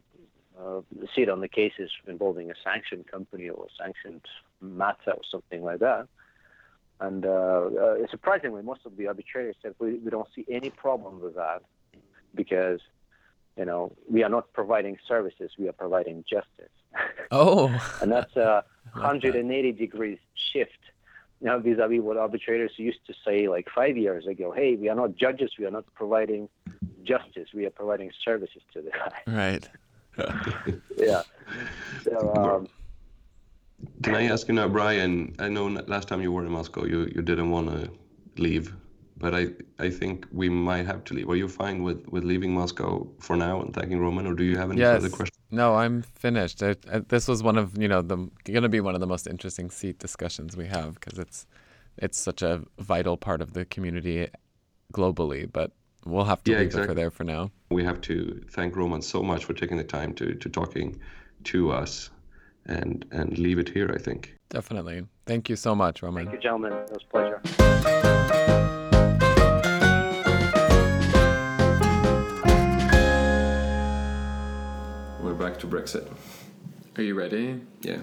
uh seat on the cases involving a sanctioned company or a sanctioned matter or something like that. And uh, uh, surprisingly, most of the arbitrators said we, we don't see any problem with that because, you know, we are not providing services, we are providing justice. Oh. <laughs> and that's a 180 that. degrees shift, you know, vis-a-vis what arbitrators used to say like five years ago. Hey, we are not judges, we are not providing justice, we are providing services to the guy. Right. <laughs> yeah. So, um, can I ask you now, Brian? I know last time you were in Moscow, you, you didn't want to leave, but I I think we might have to leave. Are you fine with, with leaving Moscow for now and thanking Roman, or do you have any yes. further questions? No, I'm finished. I, I, this was one of you know the going to be one of the most interesting seat discussions we have because it's it's such a vital part of the community globally. But we'll have to yeah, leave exactly. it for there for now. We have to thank Roman so much for taking the time to to talking to us and and leave it here. I think. Definitely. Thank you so much, Roman. Thank you, gentlemen. It was a pleasure. Back to Brexit. Are you ready? Yeah.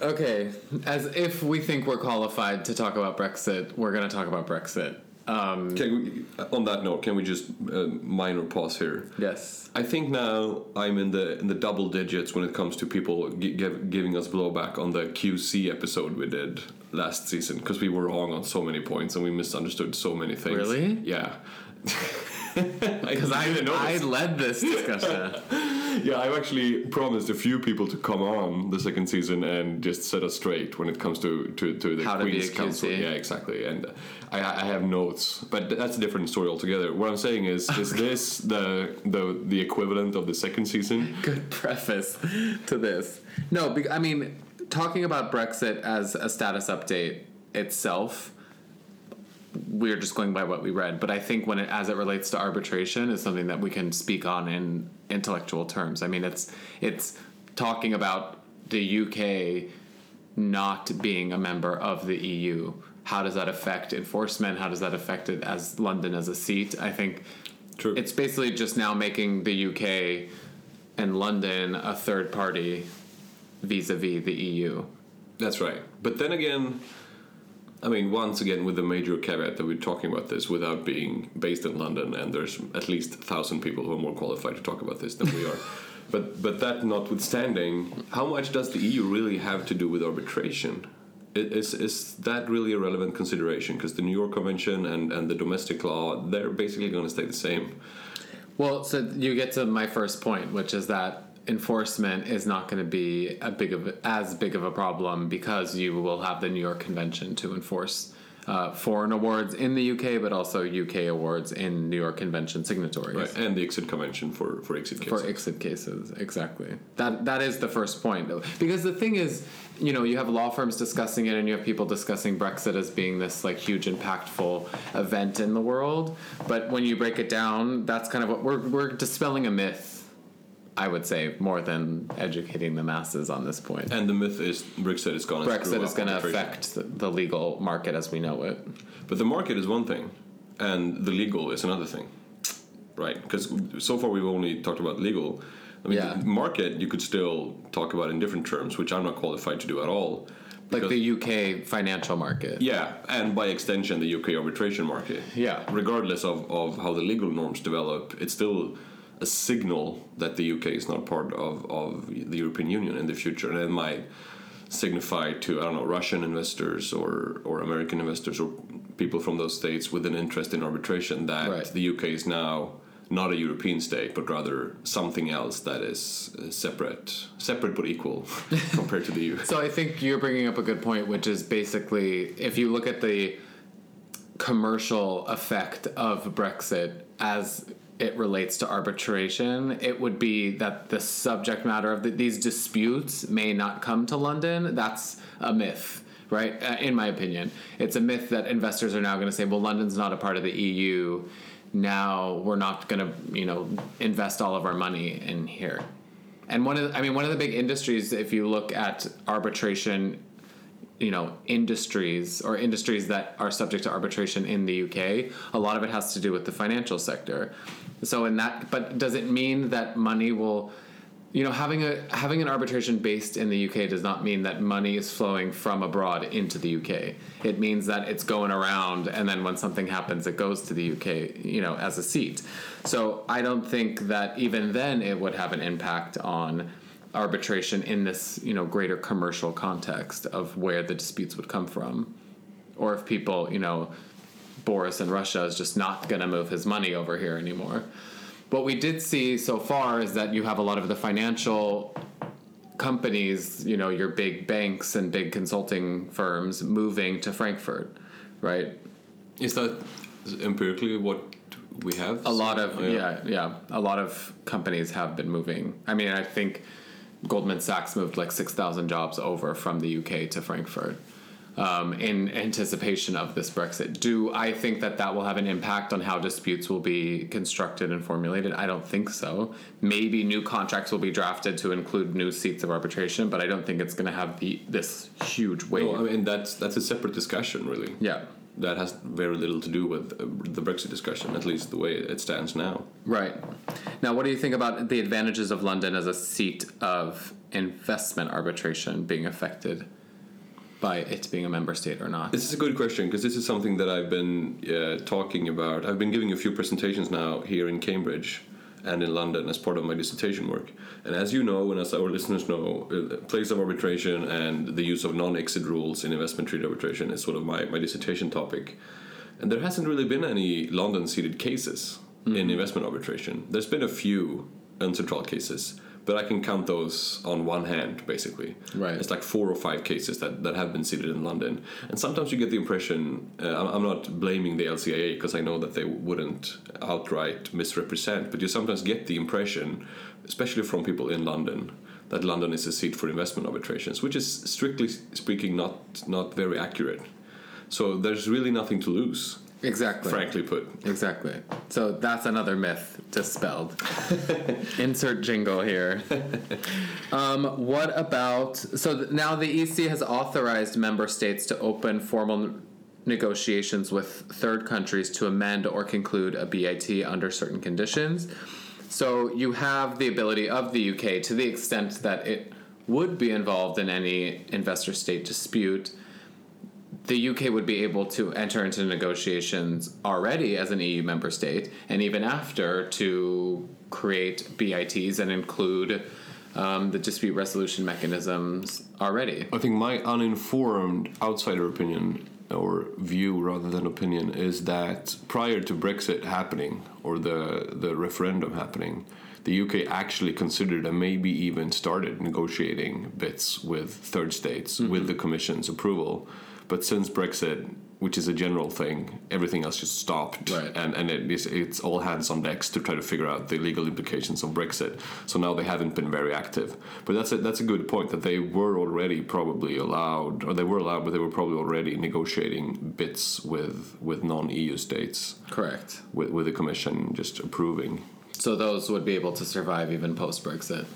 Okay, as if we think we're qualified to talk about Brexit, we're going to talk about Brexit. Um, we, on that note, can we just uh, minor pause here? Yes. I think now I'm in the in the double digits when it comes to people give, giving us blowback on the QC episode we did last season because we were wrong on so many points and we misunderstood so many things. Really? Yeah. <laughs> <laughs> Because I, I, I led this discussion. <laughs> yeah, I've actually promised a few people to come on the second season and just set us straight when it comes to to, to the How Queen's Counsel. Yeah, exactly. And I, I have notes, but that's a different story altogether. What I'm saying is, is this the the the equivalent of the second season? Good preface to this. No, I mean, talking about Brexit as a status update itself we're just going by what we read. But I think when it as it relates to arbitration is something that we can speak on in intellectual terms. I mean, it's it's talking about the UK not being a member of the EU. How does that affect enforcement? How does that affect it as London as a seat? I think True. it's basically just now making the UK and London a third party vis-a-vis the EU. That's right. But then again, I mean, once again, with the major caveat that we're talking about this without being based in London, and there's at least a thousand people who are more qualified to talk about this than we are. <laughs> but but that notwithstanding, how much does the EU really have to do with arbitration? Is is that really a relevant consideration? Because the New York Convention and and the domestic law, they're basically going to stay the same. Well, so you get to my first point, which is that enforcement is not going to be a big of as big of a problem because you will have the New York Convention to enforce uh, foreign awards in the UK, but also UK awards in New York Convention signatories. Right, and the ICSID convention for for ICSID cases. For ICSID cases, exactly. That that is the first point, because the thing is, you know, you have law firms discussing it, and you have people discussing Brexit as being this like huge, impactful event in the world. But when you break it down, that's kind of what we're we're dispelling a myth. I would say more than educating the masses on this point. and the myth is Brexit is going to Brexit is going to affect the, the legal market as we know it. But the market is one thing, and the legal is another thing, right? Because so far we've only talked about legal. I mean, Yeah. the market you could still talk about in different terms, which I'm not qualified to do at all. Like the UK financial market. yeah, and by extension, the UK arbitration market. Yeah. Regardless of, of how the legal norms develop, it's still a signal that the UK is not part of, of the European Union in the future, and it might signify to I don't know Russian investors or or American investors or people from those states with an interest in arbitration that Right. the UK is now not a European state, but rather something else that is uh, separate, separate but equal <laughs> compared to the EU. So I think you're bringing up a good point, which is basically if you look at the commercial effect of Brexit as it relates to arbitration, it would be that the subject matter of the, these disputes may not come to London. That's a myth. Right, Uh, in my opinion, it's a myth that investors are now going to say, "Well, London's not a part of the EU. Now we're not going to, you know, invest all of our money in here." And one of the, I mean one of the big industries if you look at arbitration you know industries or industries that are subject to arbitration in the UK a lot of it has to do with the financial sector. So in that but does it mean that money will you know having a having an arbitration based in the UK does not mean that money is flowing from abroad into the UK. It means that it's going around and then when something happens it goes to the UK, you know, as a seat. So I don't think that even then it would have an impact on arbitration in this, you know, greater commercial context of where the disputes would come from. Or if people, you know, Boris in Russia is just not going to move his money over here anymore. What we did see so far is that you have a lot of the financial companies, you know, your big banks and big consulting firms moving to Frankfurt, right? Is that empirically what we have? A lot of yeah, yeah, a lot of companies have been moving. I mean, I think Goldman Sachs moved like six thousand jobs over from the UK to Frankfurt um, in anticipation of this Brexit. Do I think that that will have an impact on how disputes will be constructed and formulated? I don't think so. Maybe new contracts will be drafted to include new seats of arbitration, but I don't think it's going to have the this huge weight. No, I mean that's that's a separate discussion, really. yeah. That has very little to do with uh, the Brexit discussion, at least the way it stands now. Right. Now, what do you think about the advantages of London as a seat of investment arbitration being affected by it being a member state or not? This is a good question because this is something that I've been uh, talking about. I've been giving a few presentations now here in Cambridge and in London as part of my dissertation work. And as you know, and as our listeners know, uh, place of arbitration and the use of non-ICSID rules in investment treaty arbitration is sort of my, my dissertation topic. And there hasn't really been any London-seated cases in investment arbitration. There's been a few UNCITRAL cases, but I can count those on one hand, basically. Right. It's like four or five cases that, that have been seated in London. And sometimes you get the impression, uh, I'm, I'm not blaming the LCIA because I know that they wouldn't outright misrepresent, but you sometimes get the impression, especially from people in London, that London is a seat for investment arbitrations, which is strictly speaking not, not very accurate. So there's really nothing to lose, Exactly. frankly put. Exactly. So that's another myth dispelled. <laughs> Insert jingle here. Um, what about so th- now the EC has authorized member states to open formal negotiations with third countries to amend or conclude a BIT under certain conditions. So you have the ability of the UK to the extent that it would be involved in any investor state dispute the UK would be able to enter into negotiations already as an EU member state, and even after to create BITs and include um, the dispute resolution mechanisms already. I think my uninformed outsider opinion or view rather than opinion is that prior to Brexit happening or the the referendum happening, the UK actually considered and maybe even started negotiating BITs with third states with the Commission's approval. But since Brexit, which is a general thing, everything else just stopped, Right. and and it is, it's all hands on decks to try to figure out the legal implications of Brexit. So now they haven't been very active. But that's a, that's a good point that they were already probably allowed, or they were allowed, but they were probably already negotiating BITs with with non EU states Correct. with with the Commission just approving. So those would be able to survive even post Brexit,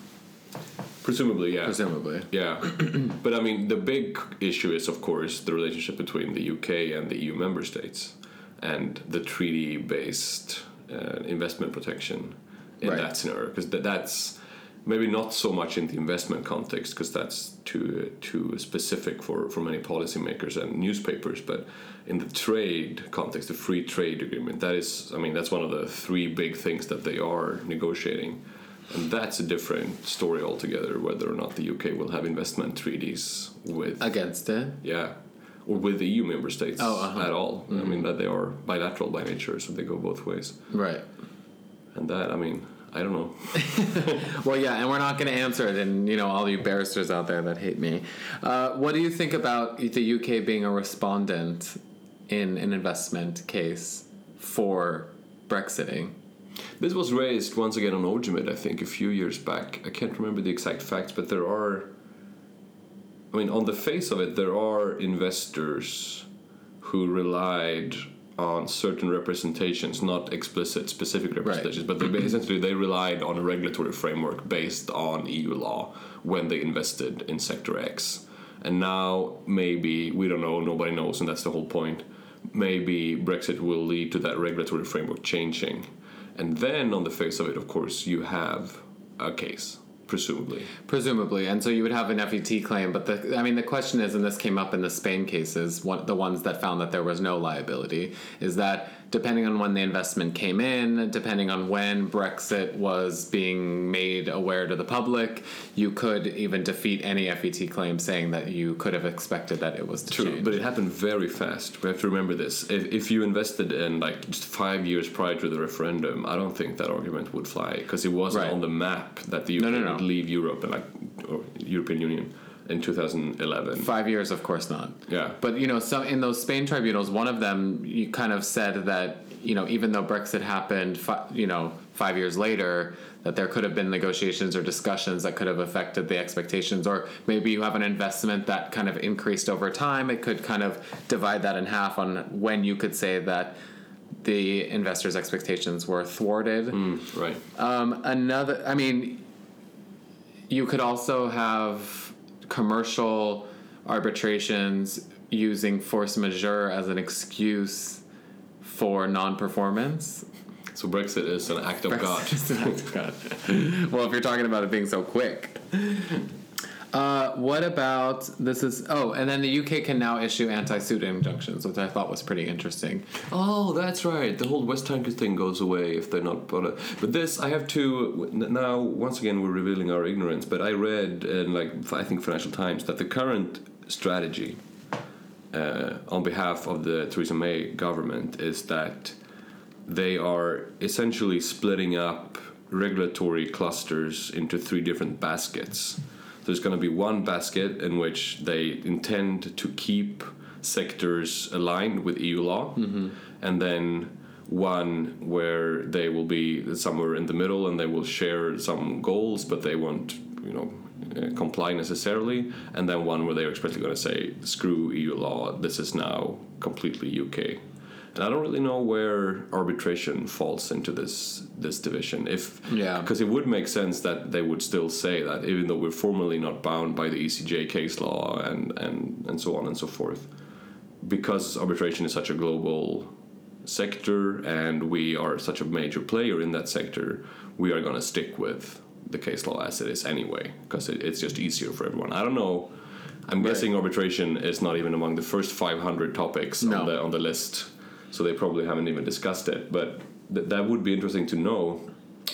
Presumably, yeah. presumably. Yeah, <clears throat> but I mean, the big issue is, of course, the relationship between the UK and the EU member states, and the treaty-based uh, investment protection in Right. that scenario. Because th- that's maybe not so much in the investment context, because that's too too specific for for many policymakers and newspapers. But in the trade context, the free trade agreement, that is, I mean, that's one of the three big things that they are negotiating. And that's a different story altogether, whether or not the UK will have investment treaties with, Against it. yeah, or with the EU member states Oh, uh-huh. at all. I mean, that they are bilateral by nature, so they go both ways. Right. And that, I mean, I don't know. <laughs> Well, yeah, and we're not going to answer it, and you know, all you barristers out there that hate me. Uh, what do you think about the UK being a respondent in an investment case for Brexiting? This was raised once again on OGEMID, I think, a few years back. I can't remember the exact facts, but there are. I mean, on the face of it, there are investors who relied on certain representations, not explicit, specific representations, but they, essentially they relied on a regulatory framework based on EU law when they invested in Sector X. And now, maybe, we don't know, nobody knows, and that's the whole point. Maybe Brexit will lead to that regulatory framework changing. And then, on the face of it, of course, you have a case, presumably. Presumably, and so you would have an FET claim, but the I mean the question is, and this came up in the Spain cases, one, the ones that found that there was no liability, is that depending on when the investment came in, depending on when Brexit was being made aware to the public, you could even defeat any FET claim saying that you could have expected that it was True, change. but it happened very fast. We have to remember this. If, if you invested in like just five years prior to the referendum, I don't think that argument would fly because it wasn't Right. on the map that the UK No, no, no. would leave Europe and like or European Union in 2011. Five years, of course not. Yeah. But you know, so in those Spain tribunals, one of them you kind of said that you know even though Brexit happened, fi- you know, five years later, that there could have been negotiations or discussions that could have affected the expectations, or maybe you have an investment that kind of increased over time. It could kind of divide that in half on when you could say that the investors' expectations were thwarted. Mm, right. Um, another, I mean, you could also have commercial arbitrations using force majeure as an excuse for non-performance. So Brexit is an act of God. It's an act of God. <laughs> well, if you're talking about it being so quick. Uh, what about this is oh and then the UK can now issue anti-suit injunctions which I thought was pretty interesting Oh, that's right. The whole West Tankers thing goes away if they're not. But, but this, I have to. Now, once again, we're revealing our ignorance. But I read in, like, I think Financial Times that the current strategy uh, on behalf of the Theresa May government is that they are essentially splitting up regulatory clusters into three different baskets. There's going to be one basket in which they intend to keep sectors aligned with EU law, and then one where they will be somewhere in the middle and they will share some goals, but they won't, you know, uh, comply necessarily, and then one where they're explicitly going to say, "Screw EU law. This is now completely UK." I don't really know where arbitration falls into this this division. If Yeah. because it would make sense that they would still say that even though we're formally not bound by the ECJ case law and and and so on and so forth, because arbitration is such a global sector and we are such a major player in that sector, we are going to stick with the case law as it is anyway because it, it's just easier for everyone. I don't know. I'm Right. guessing arbitration is not even among the first 500 topics No. on the on the list, so they probably haven't even discussed it. But th- that would be interesting to know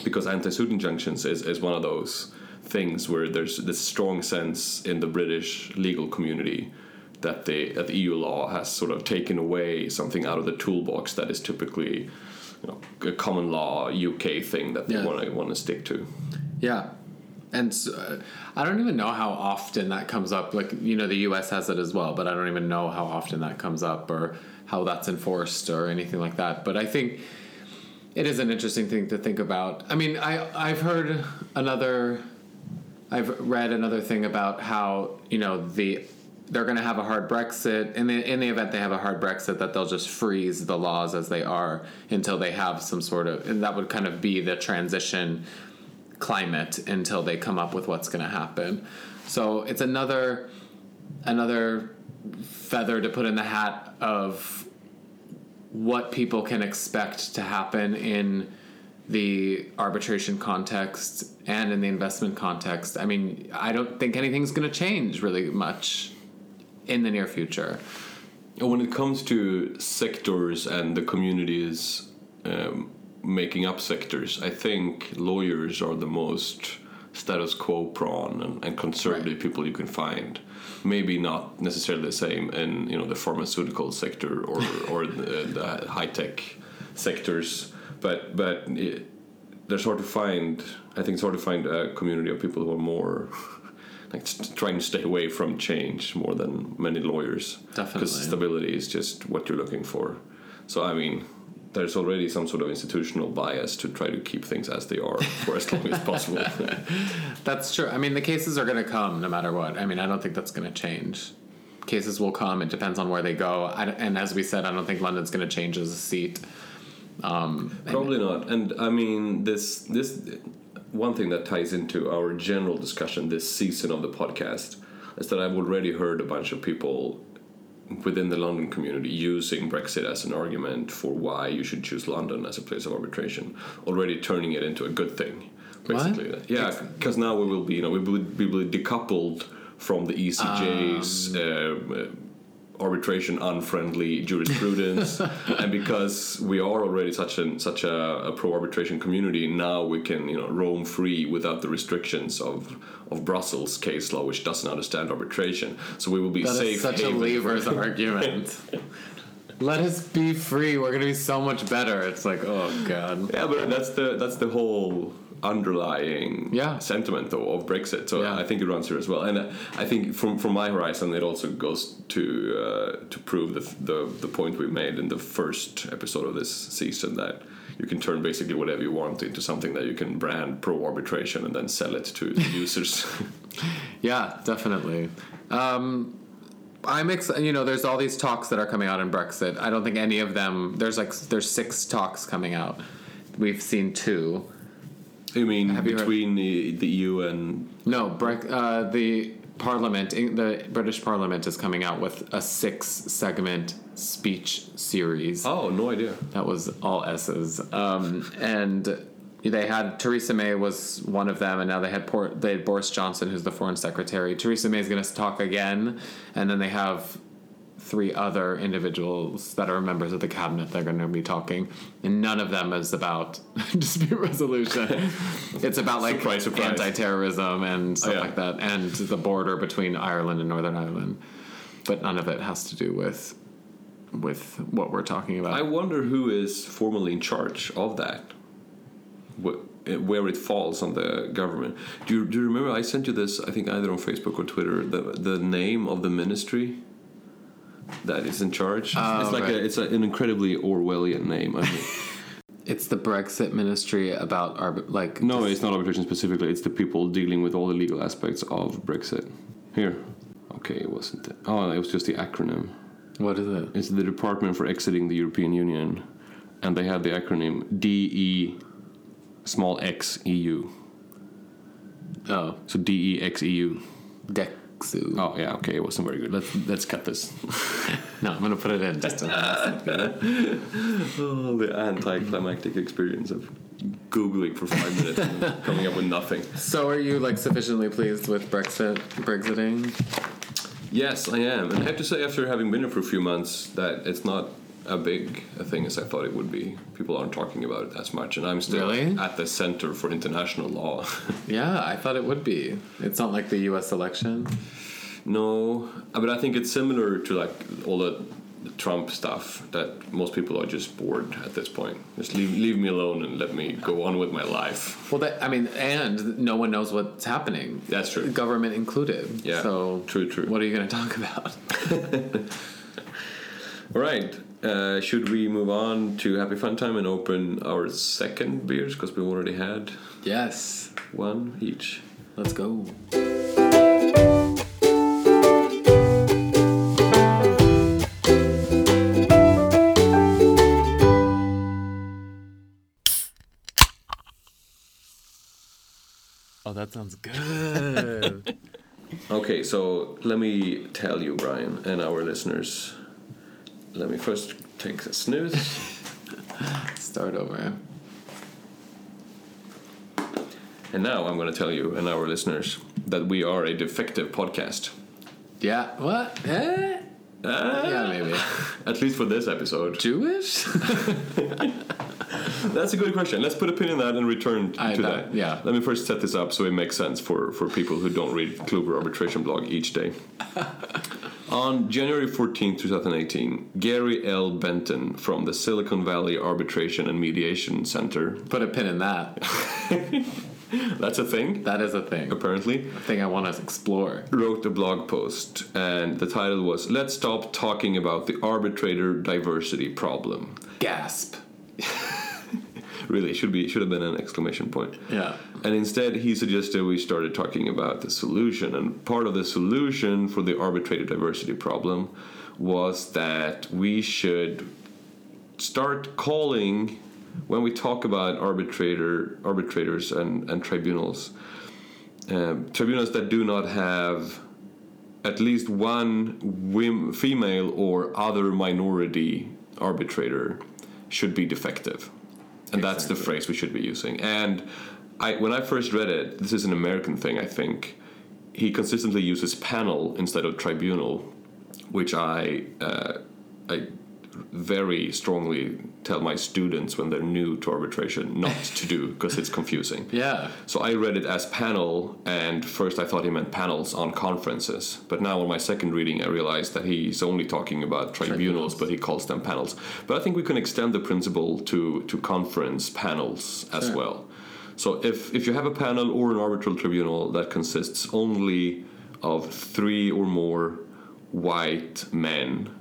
because anti-suit injunctions is, is one of those things where there's this strong sense in the British legal community that the that the EU law has sort of taken away something out of the toolbox that is typically you know a common law UK thing that they Yeah. want to want to stick to. Yeah. And so, uh, I don't even know how often that comes up. Like, you know, the US has it as well, but I don't even know how often that comes up or how that's enforced or anything like that. But I think it is an interesting thing to think about. I mean, I, I've heard another, I've read another thing about how, you know, the, they're going to have a hard Brexit. In the, in the event they have a hard Brexit, that they'll just freeze the laws as they are until they have some sort of, and that would kind of be the transition climate until they come up with what's going to happen. So it's another another feather to put in the hat of what people can expect to happen in the arbitration context and in the investment context. I mean, I don't think anything's going to change really much in the near future. When it comes to sectors and the communities um, making up sectors, I think lawyers are the most status quo prone and, and conservative Right. people you can find. Maybe not necessarily the same in you know the pharmaceutical sector or or the, the high tech sectors, but but it, there's hard to find. I think it's hard to find a community of people who are more. <laughs> Like trying to stay away from change more than many lawyers. Definitely. Because stability is just what you're looking for. So, I mean, there's already some sort of institutional bias to try to keep things as they are for as long as possible. <laughs> That's true. I mean, the cases are going to come no matter what. I mean, I don't think that's going to change. Cases will come. It depends on where they go. I, and as we said, I don't think London's going to change as a seat. Um, Probably not. And I mean, this this one thing that ties into our general discussion this season of the podcast is that I've already heard a bunch of people within the London community using Brexit as an argument for why you should choose London as a place of arbitration, already turning it into a good thing. Basically, yeah, because now we will be, you know, we will, we will be decoupled from the ECJ's um, arbitration unfriendly jurisprudence <laughs> and because we are already such an such a, a pro arbitration community now we can you know roam free without the restrictions of of Brussels case law which doesn't understand arbitration so we will be That safe is such a lever's argument. <laughs> Let us be free. We're going to be so much better. It's like, oh god. yeah but that's the that's the whole underlying Yeah. sentiment though of Brexit so Yeah. I think it runs here as well and uh, I think from from my horizon it also goes to uh, to prove the, the the point we made in the first episode of this season that you can turn basically whatever you want into something that you can brand pro arbitration and then sell it to the <laughs> users Yeah, definitely. Um, I'm ex- you know, there's all these talks that are coming out in Brexit. I don't think any of them. There's like there's six talks coming out. We've seen two. I mean Have you between the, the EU and No, Bre- uh, the Parliament, the British Parliament is coming out with a six segment speech series. oh no idea That was all S's. Um, and they had Theresa May was one of them, and now they had Por- they had Boris Johnson, who's the foreign secretary. Theresa May is going to talk again, and then they have three other individuals that are members of the cabinet that are going to be talking, and none of them is about <laughs> dispute resolution. <laughs> it's about like Surprise, surprise. anti-terrorism and stuff yeah. like that, and the border between Ireland and Northern Ireland. But none of it has to do with with what we're talking about. I wonder who is formally in charge of that eh, where it falls on the government do you, do you remember I sent you this I think either on Facebook or Twitter the, the name of the ministry that is in charge Oh, it's like right. a, it's a, an incredibly Orwellian name I mean, <laughs> It's the Brexit ministry about arb- like no it's not arbitration specifically it's the people dealing with all the legal aspects of Brexit here okay it wasn't it oh it was just the acronym what is it? It's the Department for Exiting the European Union, and they have the acronym DE small x EU. Oh, So DE X EU. Oh yeah, okay, it wasn't very good. Let's let's cut this. <laughs> No, I'm gonna put it in just <laughs> oh, the anticlimactic experience of googling for five minutes and coming up with nothing. So, are you like sufficiently pleased with Brexit, Brexiting? Yes, I am, and I have to say, after having been here for a few months, that it's not a big a thing as I thought it would be. People aren't talking about it as much, and I'm still Really? at the center for international law. <laughs> Yeah, I thought it would be. It's not like the U.S. election. No, uh, but I think it's similar to like all the Trump stuff that most people are just bored at this point. Just leave leave me alone and let me go on with my life. Well, that, I mean, and no one knows what's happening. That's true. Government included. Yeah, So true, true. What are you going to talk about? <laughs> All right. Uh, should we move on to Happy Fun Time and open our second beers because we already had yes. one each? Let's go. Oh, that sounds good. <laughs> Okay, so let me tell you, Brian, and our listeners. Let me first take the snooze. <laughs> Start over. and now I'm going to tell you and our listeners that we are a defective podcast. Yeah. What? Eh? Ah, Yeah, maybe. <laughs> At least for this episode. Jewish? <laughs> That's a good question. Let's put a pin in that and return I- to that- that. yeah. Let me first set this up so it makes sense for, for people who don't read Kluwer Arbitration Blog each day. On January 14, 2018, Gary L. Benton from the Silicon Valley Arbitration and Mediation Center, Put a pin in that. <laughs> that's a thing, That is a thing. apparently, A thing I want to explore. wrote a blog post, and the title was Let's Stop Talking About the Arbitrator Diversity Problem. Gasp. <laughs> Really, should be should have been an exclamation point. Yeah. And instead, he suggested we started talking about the solution. And part of the solution for the arbitrator diversity problem was that we should start calling, when we talk about arbitrator arbitrators and, and tribunals, um, tribunals that do not have at least one wim, female or other minority arbitrator should be defective. And that's the phrase we should be using. And I, when I first read it, this is an American thing, I think. He consistently uses panel instead of tribunal, which I, uh, I very strongly tell my students when they're new to arbitration not to do because it's confusing. <laughs> Yeah. So I read it as panel, and first I thought he meant panels on conferences. But now on my second reading, I realized that he's only talking about tribunals, Tribunals. but he calls them panels. But I think we can extend the principle to, to conference panels as Sure. well. So if, if you have a panel or an arbitral tribunal that consists only of three or more white men,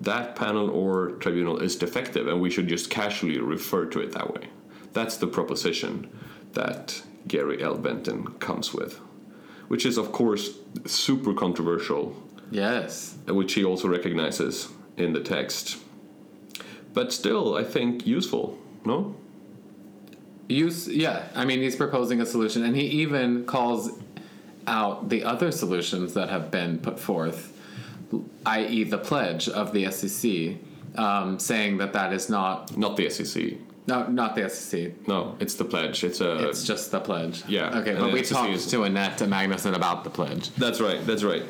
that panel or tribunal is defective, and we should just casually refer to it that way. That's the proposition that Gary L. Benton comes with, which is, of course, super controversial, Yes. which he also recognizes in the text. But still, I think useful, no? Use yeah, I mean he's proposing a solution and he even calls out the other solutions that have been put forth, i.e. the pledge of the SCC, um, saying that that is not Not the SCC. no not the SCC. No, it's the pledge. It's a. It's just the pledge. yeah, Okay, but we SCC talked is- to Annette and Magnusson about the pledge. That's right. That's right.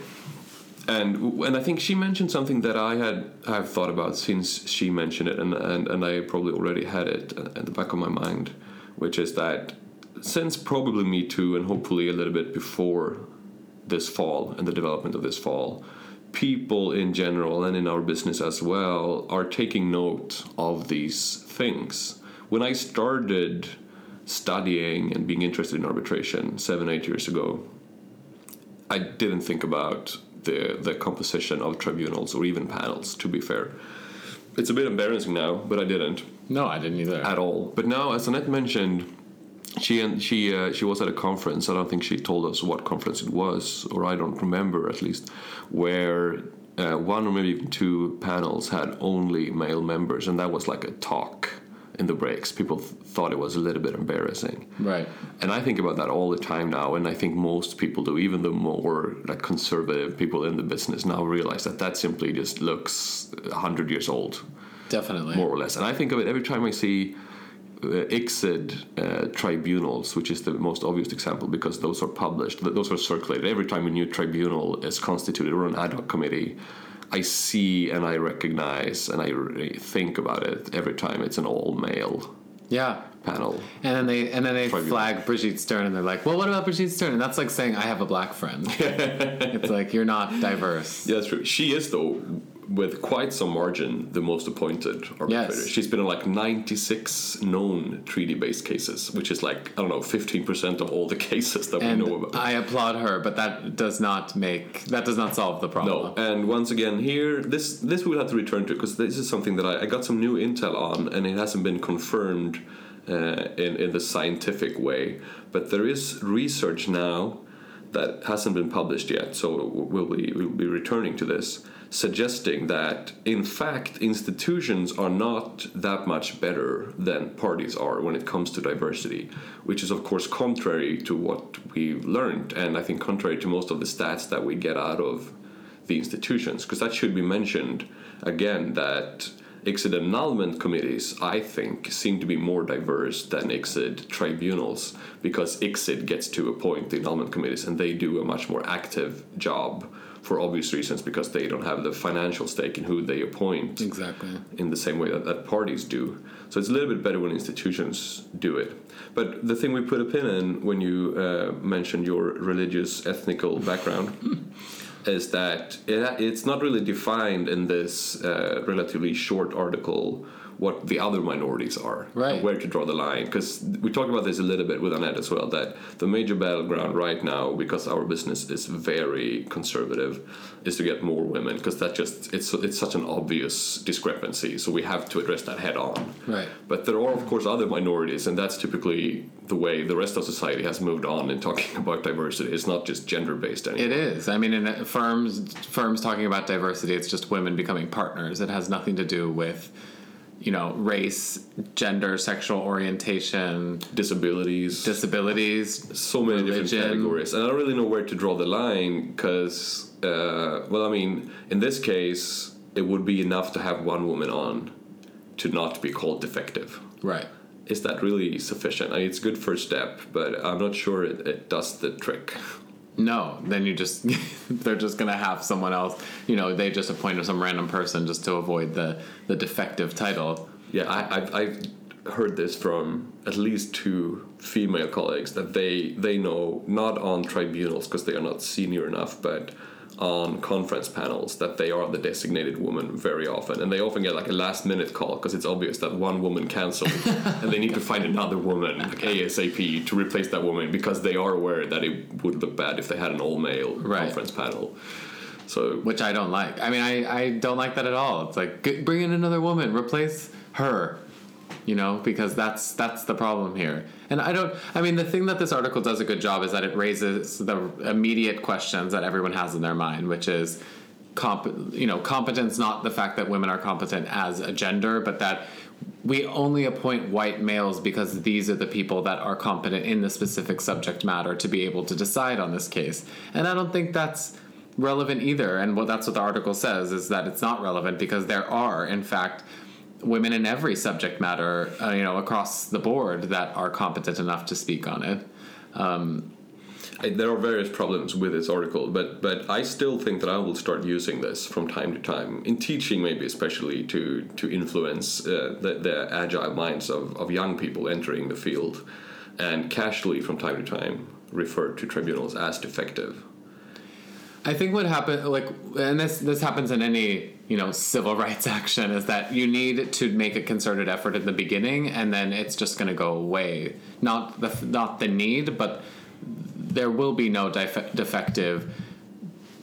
And and I think she mentioned something that I had I've thought about since she mentioned it, and and, and I probably already had it at the back of my mind, which is that since probably Me Too and hopefully a little bit before this fall and the development of this fall, people in general and in our business as well are taking note of these things. When I started studying and being interested in arbitration seven eight years ago, I didn't think about the the composition of tribunals or even panels. To be fair, it's a bit embarrassing now, but I didn't No, I didn't either. at all. But now, as Annette mentioned, she and she uh, she was at a conference. I don't think she told us what conference it was, or I don't remember at least, where uh, one or maybe even two panels had only male members, and that was like a talk in the breaks. People th- thought it was a little bit embarrassing. Right. And I think about that all the time now, and I think most people do. Even the more like conservative people in the business now realize that that simply just looks hundred years old, Definitely. more or less. And I think of it every time I see uh, ICSID uh, tribunals, which is the most obvious example because those are published, those are circulated. Every time a new tribunal is constituted or an ad hoc committee, I see and I recognize and I re- think about it every time it's an all male Yeah. panel. And then they and then they Tribunal. flag Brigitte Stern and they're like, well, what about Brigitte Stern? And that's like saying I have a black friend. <laughs> it's like you're not diverse. Yeah, that's true. She is though with quite some margin, the most appointed arbitrator. Yes. She's been in like 96 known treaty-based cases, which is like I don't know, 15% of all the <laughs> cases that And we know about. I applaud her, but that does not make that does not solve the problem. No, and once again here, this this we'll have to return to because this is something that I, I got some new intel on, and it hasn't been confirmed uh, in in the scientific way. But there is research now that hasn't been published yet, so we'll be we'll be returning to this, suggesting that in fact institutions are not that much better than parties are when it comes to diversity, which is of course contrary to what we've learned, and I think contrary to most of the stats that we get out of the institutions, because that should be mentioned again that ICSID annulment committees, I think, seem to be more diverse than ICSID tribunals because ICSID gets to appoint the annulment committees and they do a much more active job for obvious reasons because they don't have the financial stake in who they appoint Exactly. in the same way that, that parties do. So it's a little bit better when institutions do it. But the thing we put a pin in when you uh, mentioned your religious ethnical background <laughs> is that it, it's not really defined in this uh, relatively short article what the other minorities are Right. where to draw the line because we talked about this a little bit with Annette as well that the major battleground right now because our business is very conservative is to get more women because that just it's it's such an obvious discrepancy so we have to address that head on Right. but there are of course other minorities and that's typically the way the rest of society has moved on in talking <laughs> about diversity it's not just gender based anymore It is. I mean, in firms firms talking about diversity, it's just women becoming partners. It has nothing to do with, you know, race, gender, sexual orientation, disabilities disabilities. so many different categories, and I don't really know where to draw the line because, uh, well, I mean, in this case, it would be enough to have one woman on to not be called defective. Right. Is that really sufficient? I mean, it's a good first step, but I'm not sure it, it does the trick. No, then you just <laughs> they're just gonna have someone else. You know, they just appointed some random person just to avoid the the defective title. Yeah, I, I've, I've heard this from at least two female colleagues that they they know not on tribunals because they are not senior enough, but on conference panels that they are the designated woman very often, and they often get like a last minute call because it's obvious that one woman canceled, <laughs> and they need to find another woman like ASAP to replace that woman because they are aware that it would look bad if they had an all male Right. conference panel. So which I don't like. I mean, I, I don't like that at all. It's like g- bring in another woman, replace her, you know, because that's that's the problem here. And I don't. I mean, the thing that this article does a good job is that it raises the immediate questions that everyone has in their mind, which is. Comp, you know, competence, not the fact that women are competent as a gender, but that we only appoint white males because these are the people that are competent in the specific subject matter to be able to decide on this case. And I don't think that's relevant either. And what that's what the article says is that it's not relevant because there are, in fact, women in every subject matter, uh, you know, across the board that are competent enough to speak on it. I, there are various problems with this article, but but I still think that I will start using this from time to time in teaching, maybe especially to to influence uh, the, the agile minds of, of young people entering the field, and casually from time to time refer to tribunals as defective. I think what happened, like, and this this happens in any you know civil <laughs> rights action, is that you need to make a concerted effort at the beginning, and then it's just going to go away. Not the not the need, but there will be no def- defective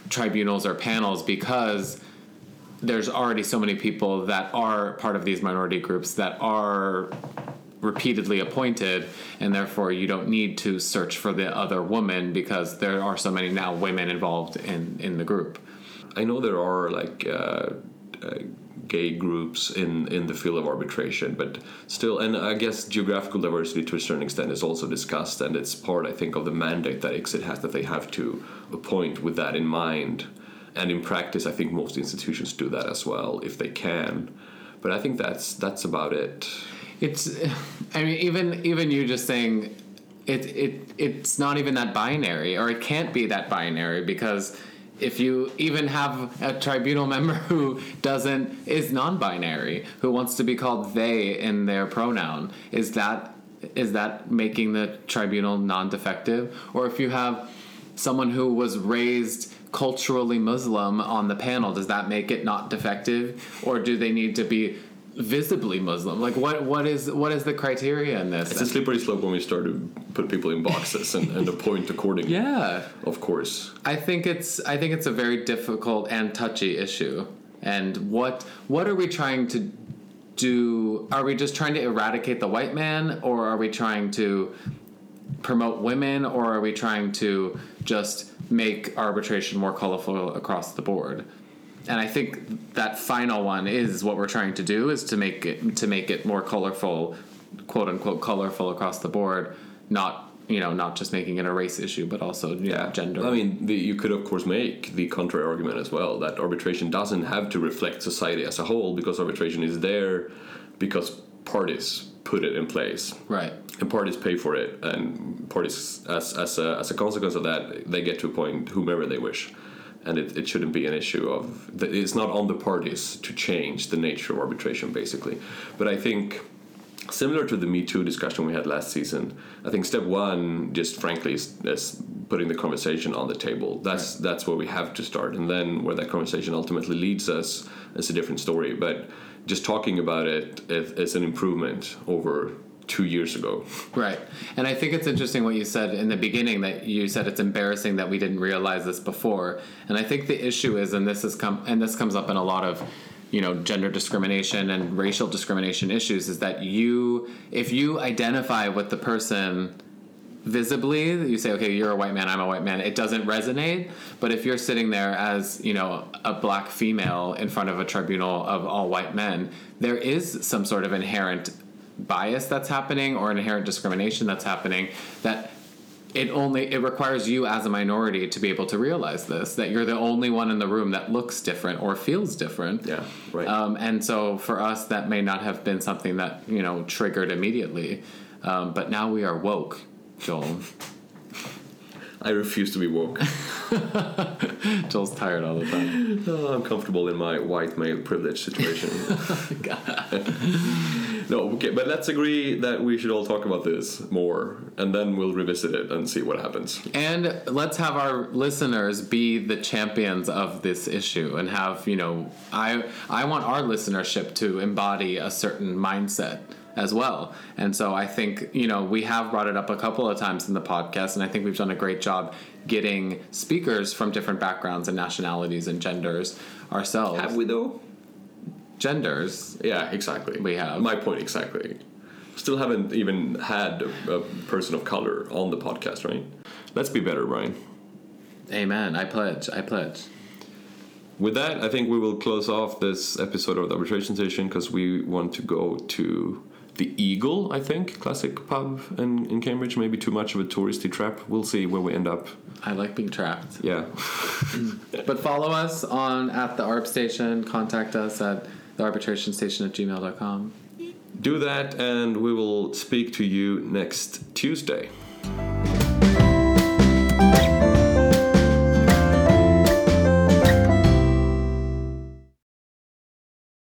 tribunals or panels because there's already so many people that are part of these minority groups that are repeatedly appointed and therefore you don't need to search for the other woman because there are so many now women involved in in the group I know there are like uh, uh, gay groups in, in the field of arbitration, but still, and I guess geographical diversity to a certain extent is also discussed, and it's part, I think, of the mandate that ICSID has that they have to appoint with that in mind. And in practice, I think most institutions do that as well if they can. But I think that's that's about it. It's i mean even even you just saying it it it's not even that binary or it can't be that binary because if you even have a tribunal <laughs> member who doesn't is non-binary who wants to be called they in their pronoun is that is that making the tribunal non-defective? Or if you have someone who was raised culturally Muslim on the panel, does that make it not defective, or do they need to be visibly Muslim? Like, what what is what is the criteria in this? It's a slippery slope when we start to put people in boxes and, and appoint accordingly. yeah, Of course. I think it's I think it's a very difficult and touchy issue. And what what are we trying to do? Are we just trying to eradicate the white man, or are we trying to promote women, or are we trying to just make arbitration more colorful across the board? And I think that final one is what we're trying to do is to make it to make it more colorful, quote unquote colorful across the board, not you know not just making it a race issue, but also you know, gender. I mean, the, you could of course make the contrary argument as well that arbitration doesn't have to reflect society as a whole because arbitration is there because parties put it in place right. and parties pay for it and parties as as a, as a consequence of that they get to appoint whomever they wish and it, it shouldn't be an issue of the, it's not on the parties to change the nature of arbitration basically. But i think similar to the me too discussion we had last season i think step one just frankly is, is putting the conversation on the table. That's that's where we have to start. And then where that conversation ultimately leads us is a different story. But just talking about it is, is an improvement over two years ago Right. And I think it's interesting what you said in the beginning that you said it's embarrassing that we didn't realize this before. And I think the issue is and this is come and this comes up in a lot of you know gender discrimination and racial discrimination issues is that you if you identify with the person visibly you say okay you're a white man i'm a white man it doesn't resonate but if you're sitting there as you know a black female in front of a tribunal of all white men there is some sort of inherent bias that's happening or inherent discrimination that's happening that it only it requires you as a minority to be able to realize this that you're the only one in the room that looks different or feels different. Yeah, right. um, and so for us that may not have been something that you know triggered immediately. Um, but now we are woke joel I refuse to be woke. <laughs> joel's tired all the time Oh, I'm comfortable in my white male privilege situation. <laughs> no, okay, but let's agree that we should all talk about this more, and then we'll revisit it and see what happens. And let's have our listeners be the champions of this issue and have, you know, I I want our listenership to embody a certain mindset as well. And so I think, you know, we have brought it up a couple of times in the podcast and I think we've done a great job getting speakers from different backgrounds and nationalities and genders ourselves. Have we though? genders? Yeah, exactly. We have. my point exactly. Still haven't even had a, a person of color on the podcast, right? Let's be better, Brian. Amen. I pledge. I pledge. With that, I think we will close off this episode of the arbitration station because we want to go to the Eagle, I think, classic pub in, in Cambridge. Maybe too much of a touristy trap. We'll see where we end up. I like being trapped. Yeah. <laughs> But follow us on at the ARB station. Contact us at the arbitration station at gmail.com. Do that, and we will speak to you next Tuesday.